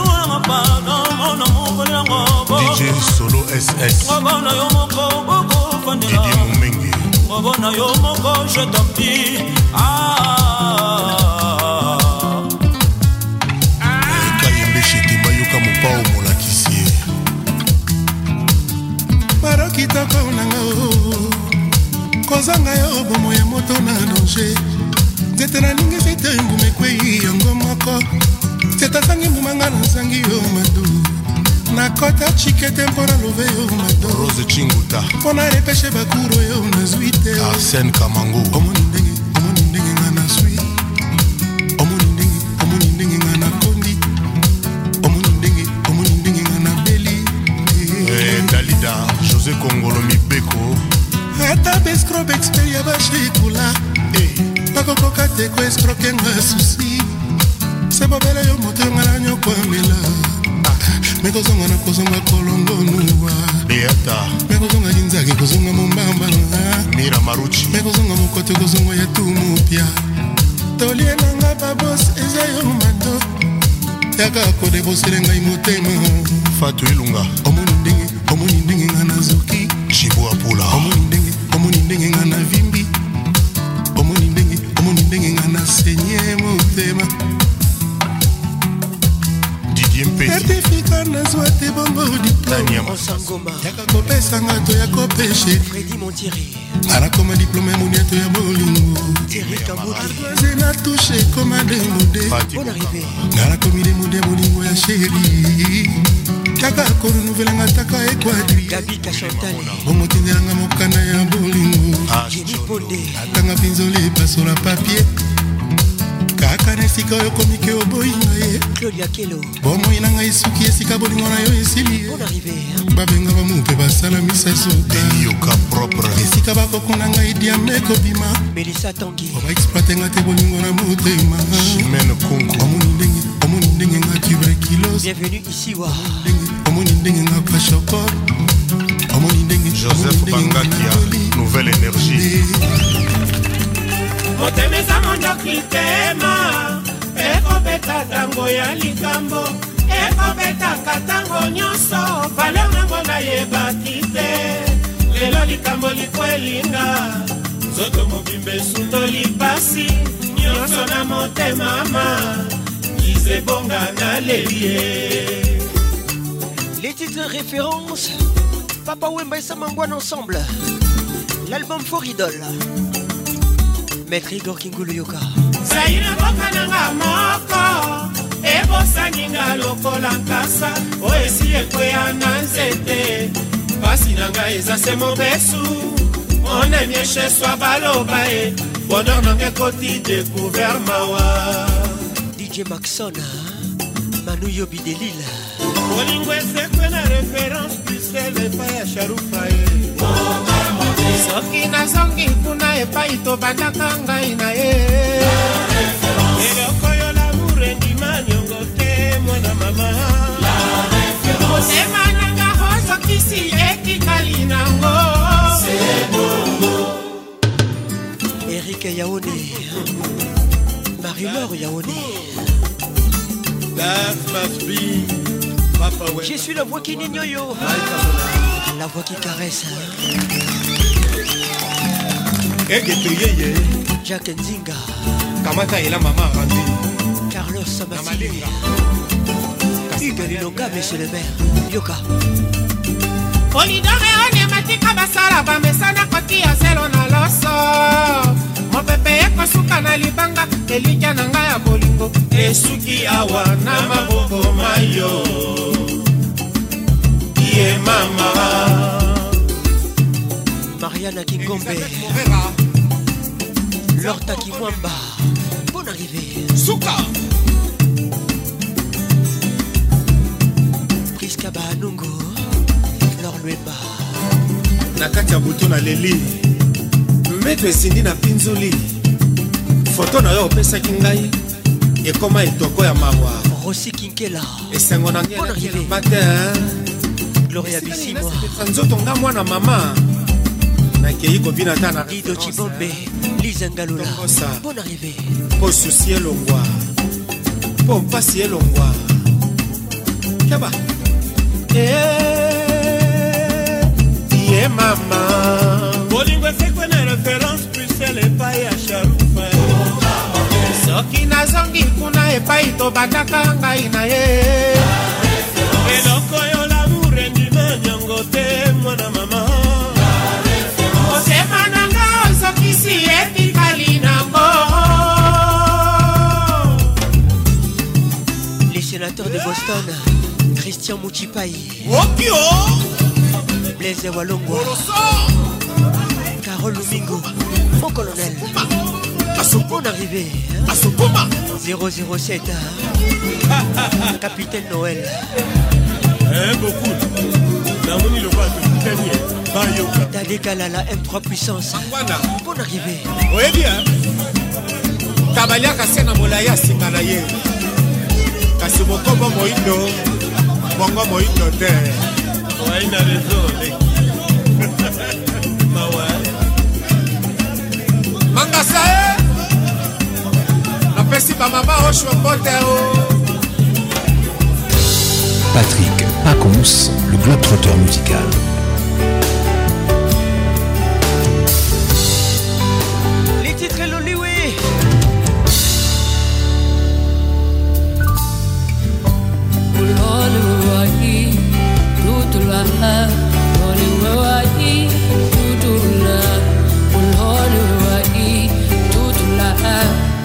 [SPEAKER 51] dj solo ssngobona yo moko okofandelamingi
[SPEAKER 55] ngobona yo moko je tampi ah. kayembeshete bayoka mopao molakisi ye baro
[SPEAKER 31] kitoko nanga kozanga yo bomo ya moto na danger nzete na ningi site enguma ekwei yango moko teta nzangi mbumanga na nzangi yo madu nakota chikete mpo na love yo madorose chinguta mpo na repeshe bakuru oyo nazwi te arsen kamango omoni ndenge omoni ndenge nga nazwi omoni ndenge omoni ndenge nga nakondi omoni ndenge omoni ndenge nga nabeli eh, dalida josé kongolo mibeko ata bescrob exper ya bashekula hey. Eh. nakokoka te koestroke nga susi se bobela yo moto yonga na nyoko amela ah, mekozonga na kozonga kolongonuwa
[SPEAKER 55] beata
[SPEAKER 31] mekozonga kinzaki kozonga mombamba
[SPEAKER 55] mira maruchi
[SPEAKER 31] mekozonga mokoto kozonga ya tumupya tolie nanga babos eza yo mando yaka kodebosele ngai motema
[SPEAKER 55] fatu elunga
[SPEAKER 31] omoni ndenge omoni ndenge nga nazoki
[SPEAKER 55] jibu apula
[SPEAKER 31] omoni ndenge omoni ndenge nga na vimbi ndenge nga nasenye
[SPEAKER 50] motema certifika nazwa te bongo diplomeyaka
[SPEAKER 53] kopesanga to ya kopeshe anakoma diplome
[SPEAKER 31] moniato ya bolingoardoise na tushe ekoma demude nga nakomi demude molingo ya sheri taka korenouvelanga taka ekwadribongo tindelanga mokanda ya bolingo atanga ah, mpinzola epasola papie kaka na esika oyo komiki oboyi na ye bomoi na ngai soki esika bolingo na yo esili babenga bamupe basala misasokesika bakokunda ngai diame kobima obaexploitenga te bolingo na motema
[SPEAKER 53] omoni ndenge omoni ndenge ngaki bakilobienvenue ici wa omoni ndenge ngaka chapor omoni
[SPEAKER 55] ndengejoseph bangakia nouvelle énergie
[SPEAKER 51] motema eza mondoki litema ekobeta ntango ya likambo ekobetaka ntango nyonso valeur nango nayebaki te lelo likambo likwelinga nzoto mobimba esutoli pasi nyonso na motemama
[SPEAKER 53] Les titres référence Papa Wemba et Samangouane ensemble, l'album For Idole Maître Igor Kingulu Yoka.
[SPEAKER 51] zaina mboka nanga moko nga lokola nkasa oyo esi ekweya na nzete mpasi na ngai eza se mobesu monemi echeswa baloba e bonor nanga ekoti découvert mawa
[SPEAKER 53] dj maxon manu yobi delila
[SPEAKER 51] bolingo esekwe na reference brisel epai ya sharufae soki nazongi kuna epai tobandaka ngai na ye eloko yo lamour endima niongo te mwana mama motema nanga ozokisi etikali nango
[SPEAKER 53] erike yaone Marie-Laure Yaoné. Je suis la voix qui nyoyo La voix qui
[SPEAKER 55] caresse. Eh, Jack
[SPEAKER 53] Nzinga. Kamata
[SPEAKER 55] et la maman
[SPEAKER 53] Randy. Carlos Sabatini. Hugues Longa, monsieur le maire.
[SPEAKER 51] Yoka. olidore onemati ka basala bamesana koti ya zelo na loso mopepe ekosuka na libanga elikya na ngai ya bolingo
[SPEAKER 49] esuki awa na maboko ma yo ye mama
[SPEAKER 53] mariana kingombe lorta kimwamba bon arrivé
[SPEAKER 55] suka
[SPEAKER 53] priska banungu lorlwemba
[SPEAKER 55] na kati ya butu na leli metro esindi na mpinzuli foto na yo opesaki ngai ekoma etoko ya mawa rosi kinkela esengo na ngelba te gloria bisimwa nzoto nga mwana mama nakei kobina ta na dido cibombe lizangalolamposa bon arrivé mpo susi elongwa mpo mpasi elongwa keba ye mama bolingo esekwene reference
[SPEAKER 49] brusel epai ya sharufe soki nazongi kuna epai tobataka ngai na ye eloko yo lamour endima nyongo te mwana mama motema nanga osokisi etikali nango
[SPEAKER 53] les sénateurs de boston christian muchipai opio blaise walongo Oroso. Carole Lumingo, mon colonel. Bon arrivé. 007. Capitaine Noël.
[SPEAKER 55] Eh, beaucoup. Namoni le bas de dernier. Bayoka. Tadé
[SPEAKER 53] Kalala, M3 puissance.
[SPEAKER 55] Ah, bon arrivé. Oui, bien. tabaliaka se na molai ya nsima na ye kasi mokombo moindo bongo moindo te oai na rezo leki Mangasae
[SPEAKER 56] Patrick Pacons, le globe-trotteur musical. Les titres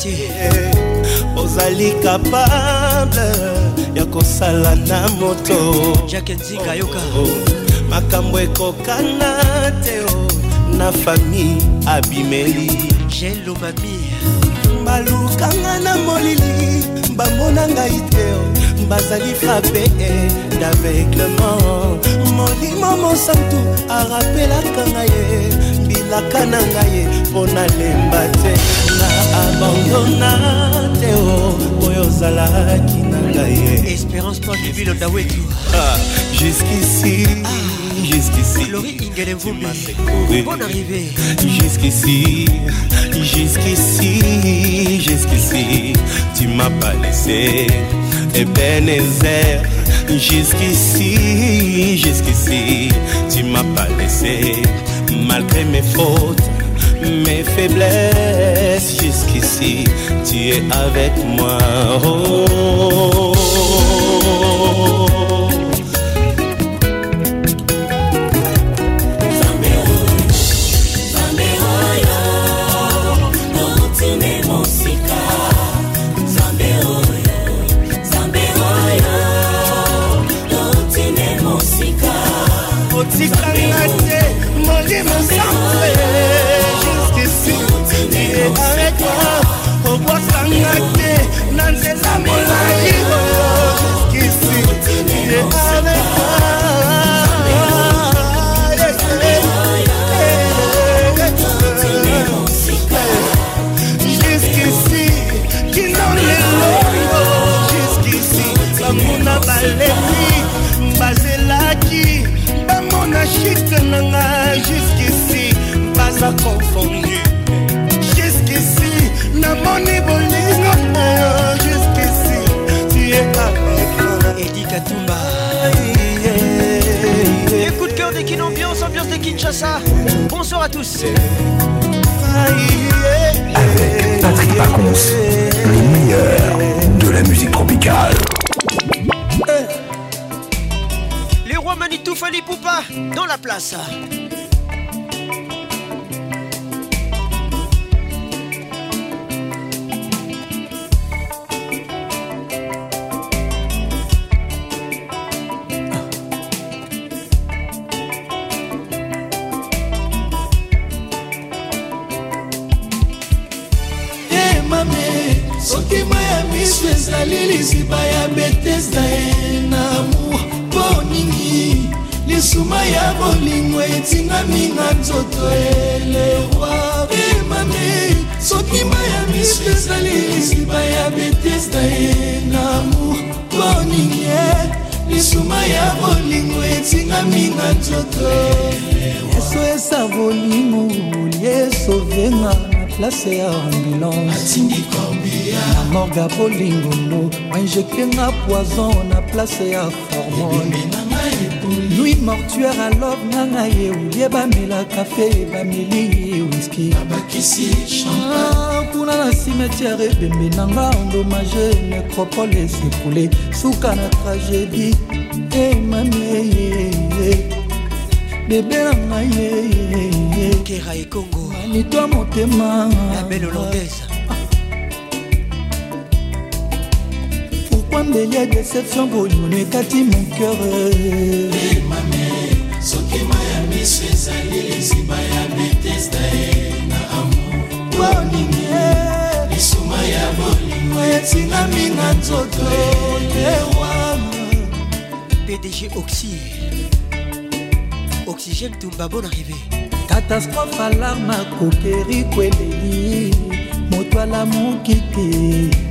[SPEAKER 51] cherche ozali kapable ya kosala na moto
[SPEAKER 53] jake nzinga yoka oh, oh.
[SPEAKER 51] makambo ekokana te oh. na fami abimeli
[SPEAKER 53] jelomami
[SPEAKER 51] balukanga na molili bamona ngai te bazali frape eh, d'aveuglement molimo mosantu arapelaka ngai ye eh. mbilaka na ngai ye eh, mpo nalemba te bongo na
[SPEAKER 53] teo oyo ozalaki na ngai espérance toi jubile dawetu
[SPEAKER 51] ah, jusqu'ici ah. jusqu'ici Laurie
[SPEAKER 53] Ingele Mvumbi bonne arrivée
[SPEAKER 51] jusqu'ici jusqu'ici jusqu'ici tu m'as pas laissé Ebenezer Jusqu'ici, jusqu'ici, tu m'as pas laissé, malgré mes fautes, mes faiblesses. Si tu es avec moi. Oh.
[SPEAKER 53] Bonsoir à tous.
[SPEAKER 56] Avec Patrick Pacons, le meilleur de la musique tropicale. Eh.
[SPEAKER 53] Les rois Manitou Fali Poupa dans la place.
[SPEAKER 51] elami na nzoto eleroi emami soki mai ya miso ezali lisiba ya betesda ye na mokoninge lisuma ya bolingo etingami na nzoto yeso esa bolingo liesovenga na place ya ambulanceya morga bolingono
[SPEAKER 57] injektenga poison na place ya formone mortuaire alobe na ngai ye olie bamela kafe bameli wiski ah, kuna na cimetiare ebembe na nga endommage necropole esekule suka na tragédie emami eh, eyeye eh, eh, bebe na ngai eyeye kera ekongo manito motema la belle hollandaise mondeli ya déception boyono ekati mon cœur eh, sokima ya miso ezali liziba ya betesda e eh, na amobolingi lisuma ya bolingo etingami na nzoto yewana eh, pdg oxy
[SPEAKER 51] oxygène tumba bon arrivé
[SPEAKER 57] catastrophe alarma kokeri kweleli moto alamuki te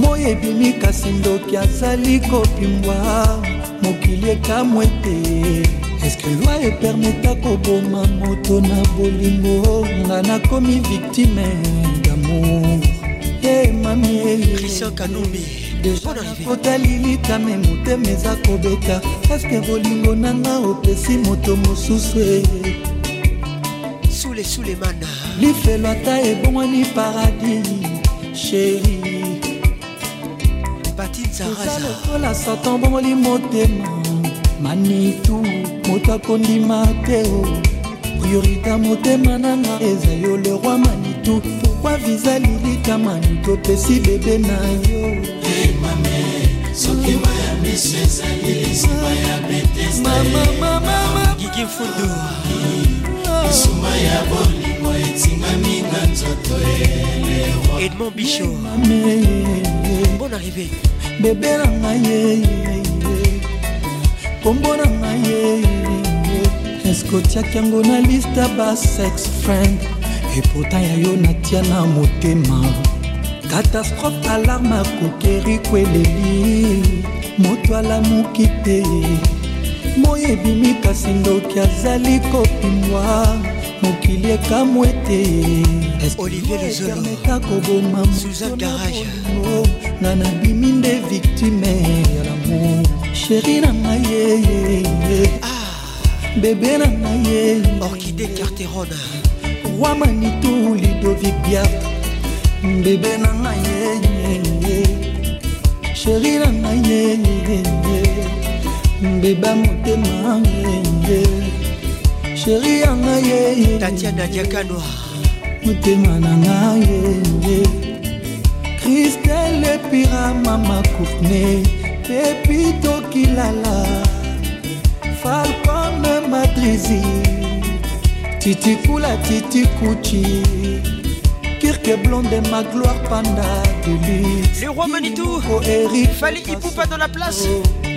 [SPEAKER 57] moi ebimi kasi ndoki azali kopimbwa mokili ekamwe te eske loi epermeta koboma moto na bolingo nga nakomi
[SPEAKER 51] victime
[SPEAKER 57] damour
[SPEAKER 51] e mami kotali litame
[SPEAKER 57] motema eza kobeta eske bolingo nanga opesi moto mosusu e sule sulemana lifelo ata ebongwani paradis sheri eza lokola satan bongoli motema manitu moto akondima te priorité motema nanga eza yo le roi manitu pokwa viza lilika manitu opesi bebe na yo eh, gigi fudu ah. esuma ya bolingo etingami na nzoto edmond bicho eh, bon arrivé bebe na ngai ye eh, kombo eh, eh. na ngai ye eske otiaki yango na liste basex friend epota ya yo natia na motema katastrophe alarme akokeri kweleli moto alamuki te moyebimi kasi ndoki azali kopimwa mokili ekamw ete
[SPEAKER 51] olivier
[SPEAKER 57] lezoloermeta koboma
[SPEAKER 51] suzan garage
[SPEAKER 57] na nabimi nde victime ya lamour sheri na ngai yeye
[SPEAKER 51] bebe na ngai ye orkide
[SPEAKER 57] carterona roi manitu lidovic biaf bebe na ngai yeye sheri na ngai yeye beba motema yeye Annaye yanga Tatia
[SPEAKER 51] tatiana diakano
[SPEAKER 57] motema na nga ye kristel epira mama courtne pepi tokilala falcone madrizi titikula titikuchi kirke blonde ma gloire panda deluxe
[SPEAKER 51] le roi manitou Eric Fali pas dans la place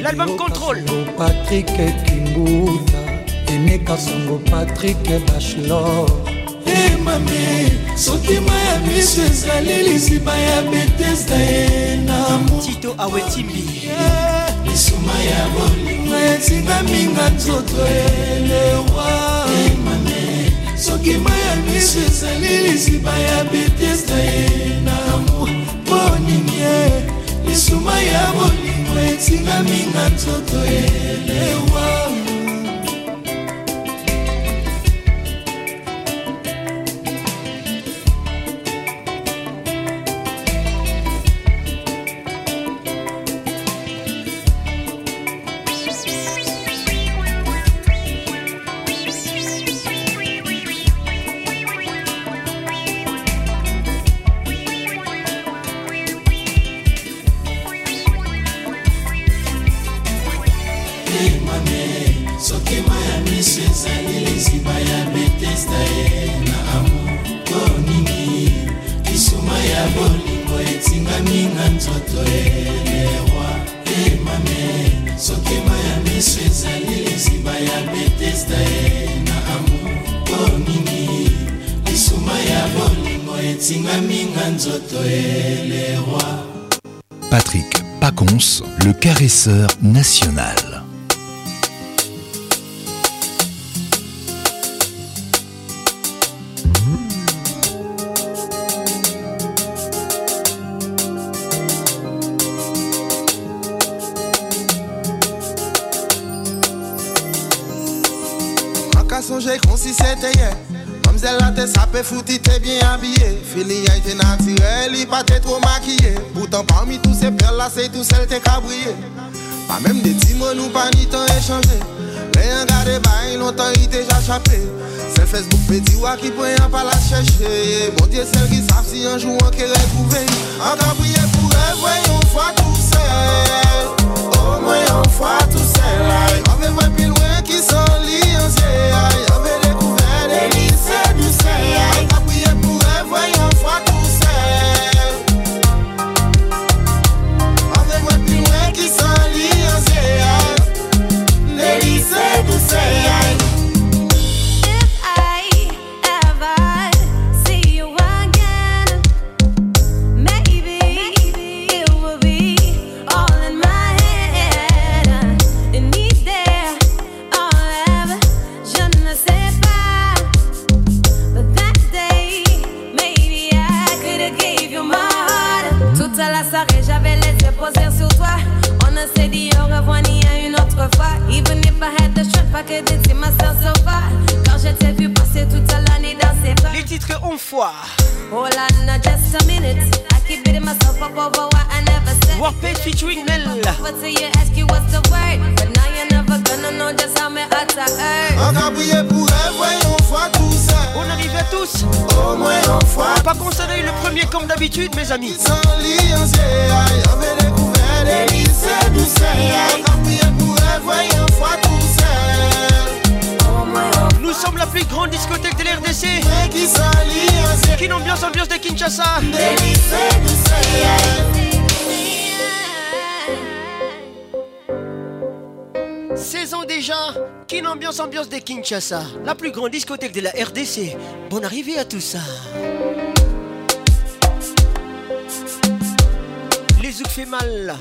[SPEAKER 51] l'album contrôle
[SPEAKER 57] Patrick et Kimbuta rene kasongo patrik bachelor emame sotima ya miso ezali lisima ya betesda ye na tito awetimbi lisuma ya bolinga etingaminga nzoto elewa emame sokima ya miso ezali lisima ya betesda ye na mpo nini lisuma ya bolinga etingaminga nzoto elewa
[SPEAKER 56] Patrick Pacons, le caresseur national.
[SPEAKER 58] kon si se te ye Mamzel la te sape fouti te bien abye Fili a ite naturel, li pa te tro Se tou sel te kabouye Pa menm de ti moun ou pa ni ton e chanze Men yon gade ba yon lontan yi te jachape Se Facebook pedi wak yi pou yon pala cheche Bon diye sel ki sap si yon joun an kere pou veni An kabouye pou evwe yon fwa tou se Oh mwen yon fwa tou se
[SPEAKER 51] Kinshasa, la plus grande discothèque de la RDC. Bon arrivée à tout ça. Hein. Les zouk fait mal.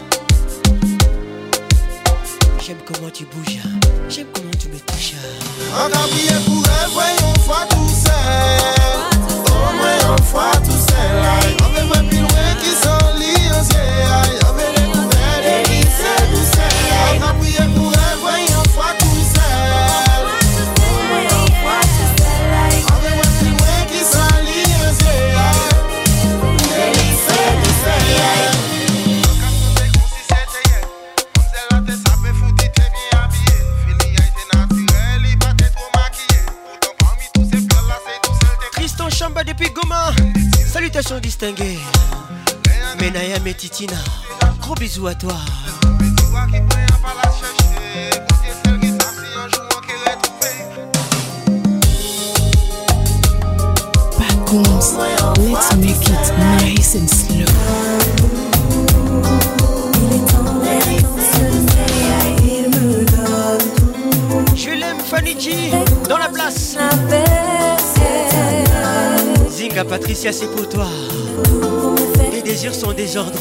[SPEAKER 51] J'aime comment tu bouges, hein. j'aime comment tu me touches. Hein. Oh, toi. Je Fanny G, dans la place. Zinga Patricia, c'est pour toi. Les désirs sont désordres.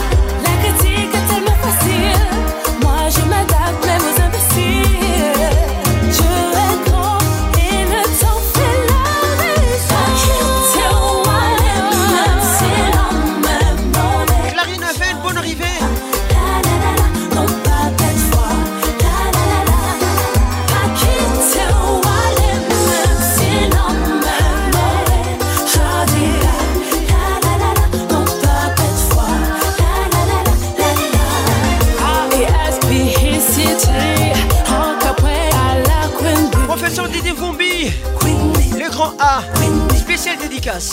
[SPEAKER 51] músicas.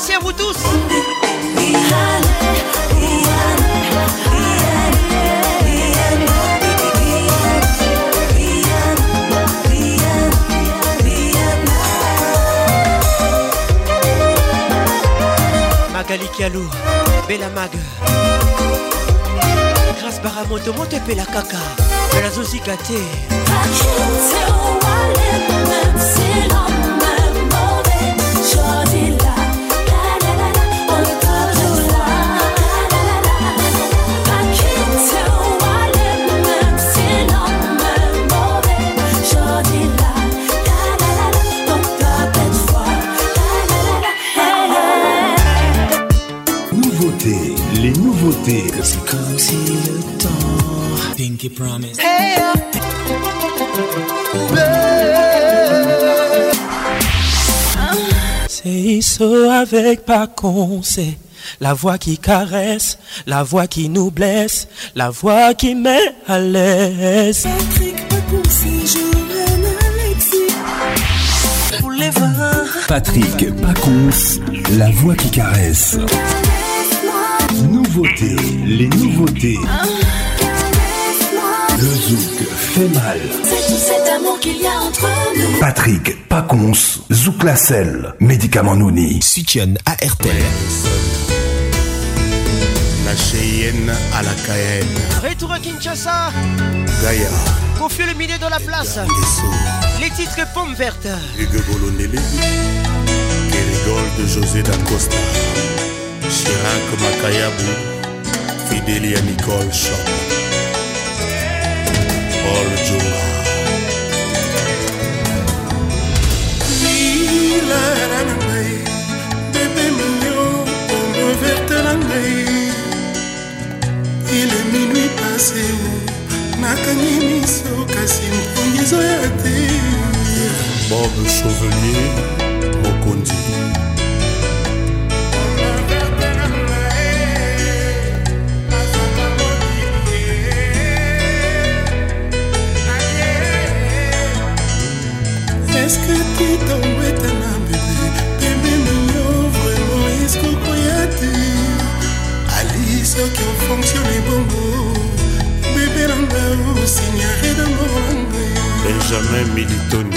[SPEAKER 51] merci à vous tous. Magali Kialou, Bella Mag. Grâce Baramoto, monte la caca. La gâté.
[SPEAKER 59] C'est comme si le temps. Pinky Promise.
[SPEAKER 60] C'est Iso avec Pacon c'est la voix qui caresse, la voix qui nous blesse, la voix qui met à l'aise.
[SPEAKER 59] Patrick Pour les Patrick Pacons, la voix qui caresse nouveautés, les nouveautés. Ah. Le zouk fait mal. C'est tout cet amour qu'il y a entre nous. Patrick Pacons, Zouk Lacelle, médicament Nouni.
[SPEAKER 61] à ARTL. La Cheyenne à la Cayenne.
[SPEAKER 51] Retour à Kinshasa. Gaïa. Confie le milieu de la place. Les titres pommes vertes. Hugo Bolonelli.
[SPEAKER 62] Et rigole de José d'Acosta. Frank Makayabu Fidelia Nicole Shop Paul Juma Lila na ngai
[SPEAKER 63] Bébé mignon On me verte la ngai Il est minuit passé nakangi miso kasi mpongi ezoya te
[SPEAKER 64] Bob Chauvelier Mokondi
[SPEAKER 65] Benjamin Militoni.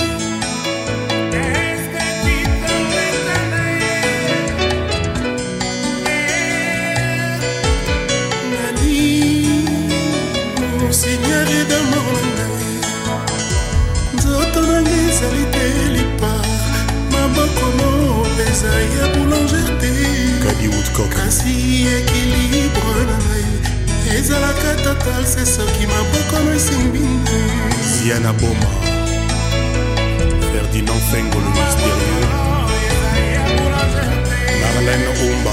[SPEAKER 65] Seigneur et d'amour nzoto nanga ezali te lipa mabokono peza ya boulanger te kasi ekilibre na ngai ezalaka total se soki maboko no esimbi ngai ya na boma
[SPEAKER 66] ti nansengo lo Marlène Oumba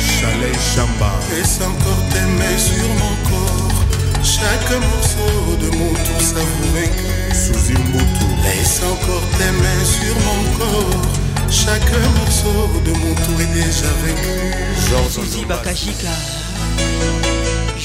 [SPEAKER 67] Chalet Chamba Et sans tes mains sur mon corps Chaque morceau de mon tour savouré
[SPEAKER 68] Sous une bouteille
[SPEAKER 67] laisse encore tes mains sur mon corps chaque morceau de mon tour est déjà vécu.
[SPEAKER 69] Georges Bakashika.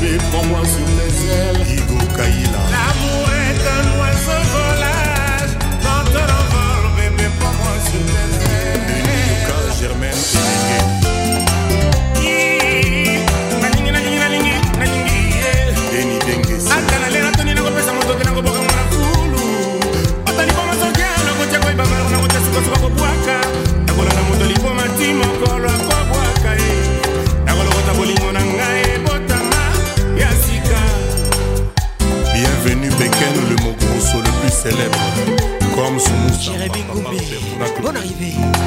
[SPEAKER 51] bébé, prends-moi sur tes ailes. baby.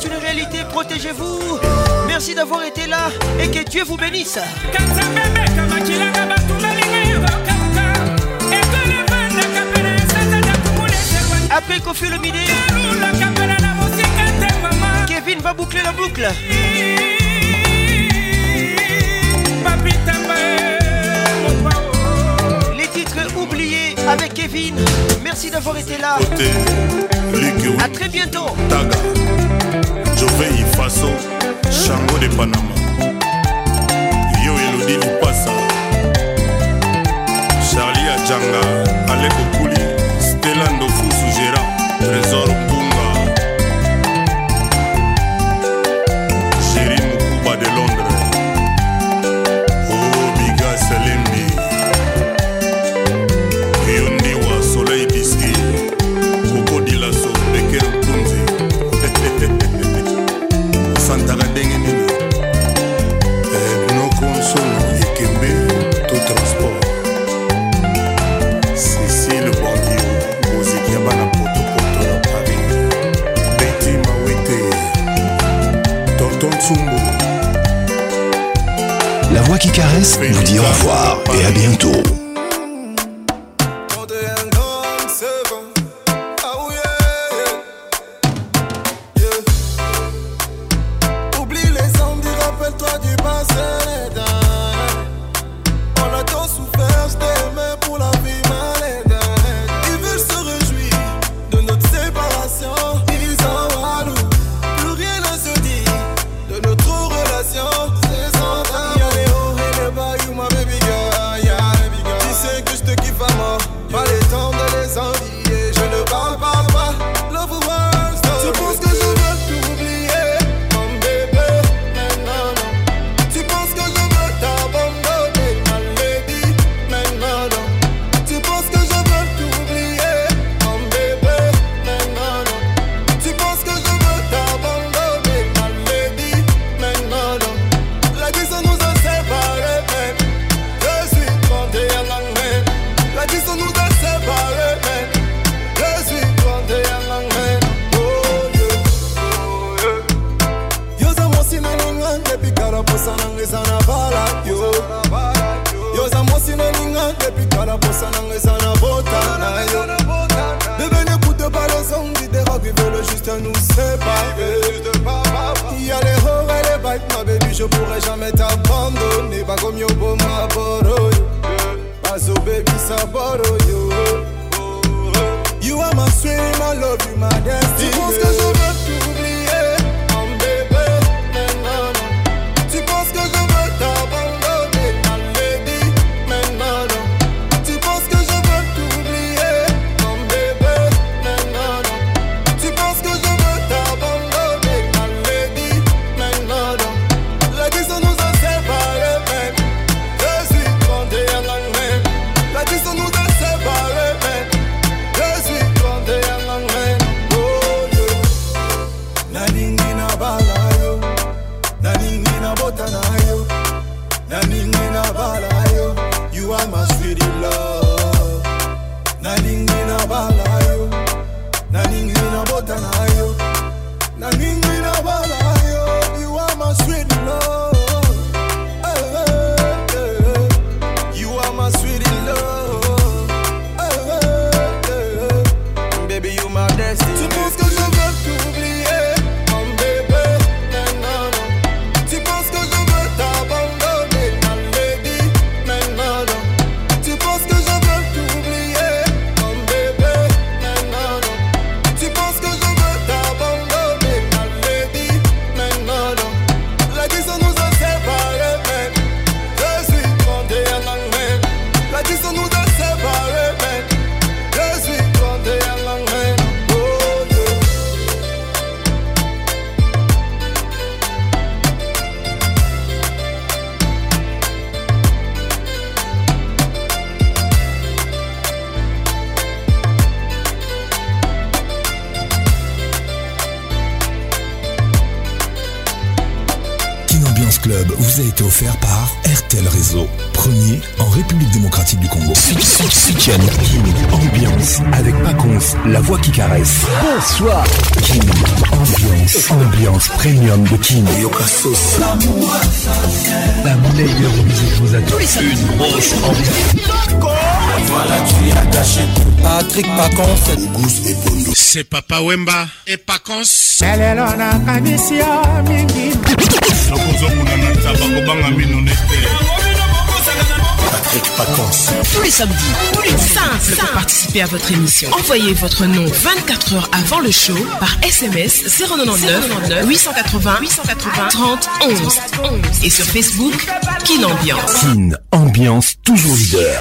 [SPEAKER 51] c'est une réalité, protégez-vous. Merci d'avoir été là et que Dieu vous bénisse. Après qu'on fait le midi, Kevin va boucler la boucle. Les titres oubliés avec Kevin. Merci d'avoir été là. A très bientôt. merveille faso chango de panama
[SPEAKER 59] yo elodi lipasa charli ajanga aleko qui caresse vous dit au revoir et à bientôt. Premium de King. La meilleure musique vous attend. Une grosse Voilà, tu as caché. Patrick Pacons. C'est Papa Wemba et Pacons. Elle est là, la mingi.
[SPEAKER 51] Patrick Paconce. Tous les samedis, tous les simples pour participer à votre émission. Envoyez votre nom 24 heures avant le show par SMS 099 880 880 30 11 11 et sur Facebook Kin Ambiance.
[SPEAKER 59] Kin Ambiance toujours leader.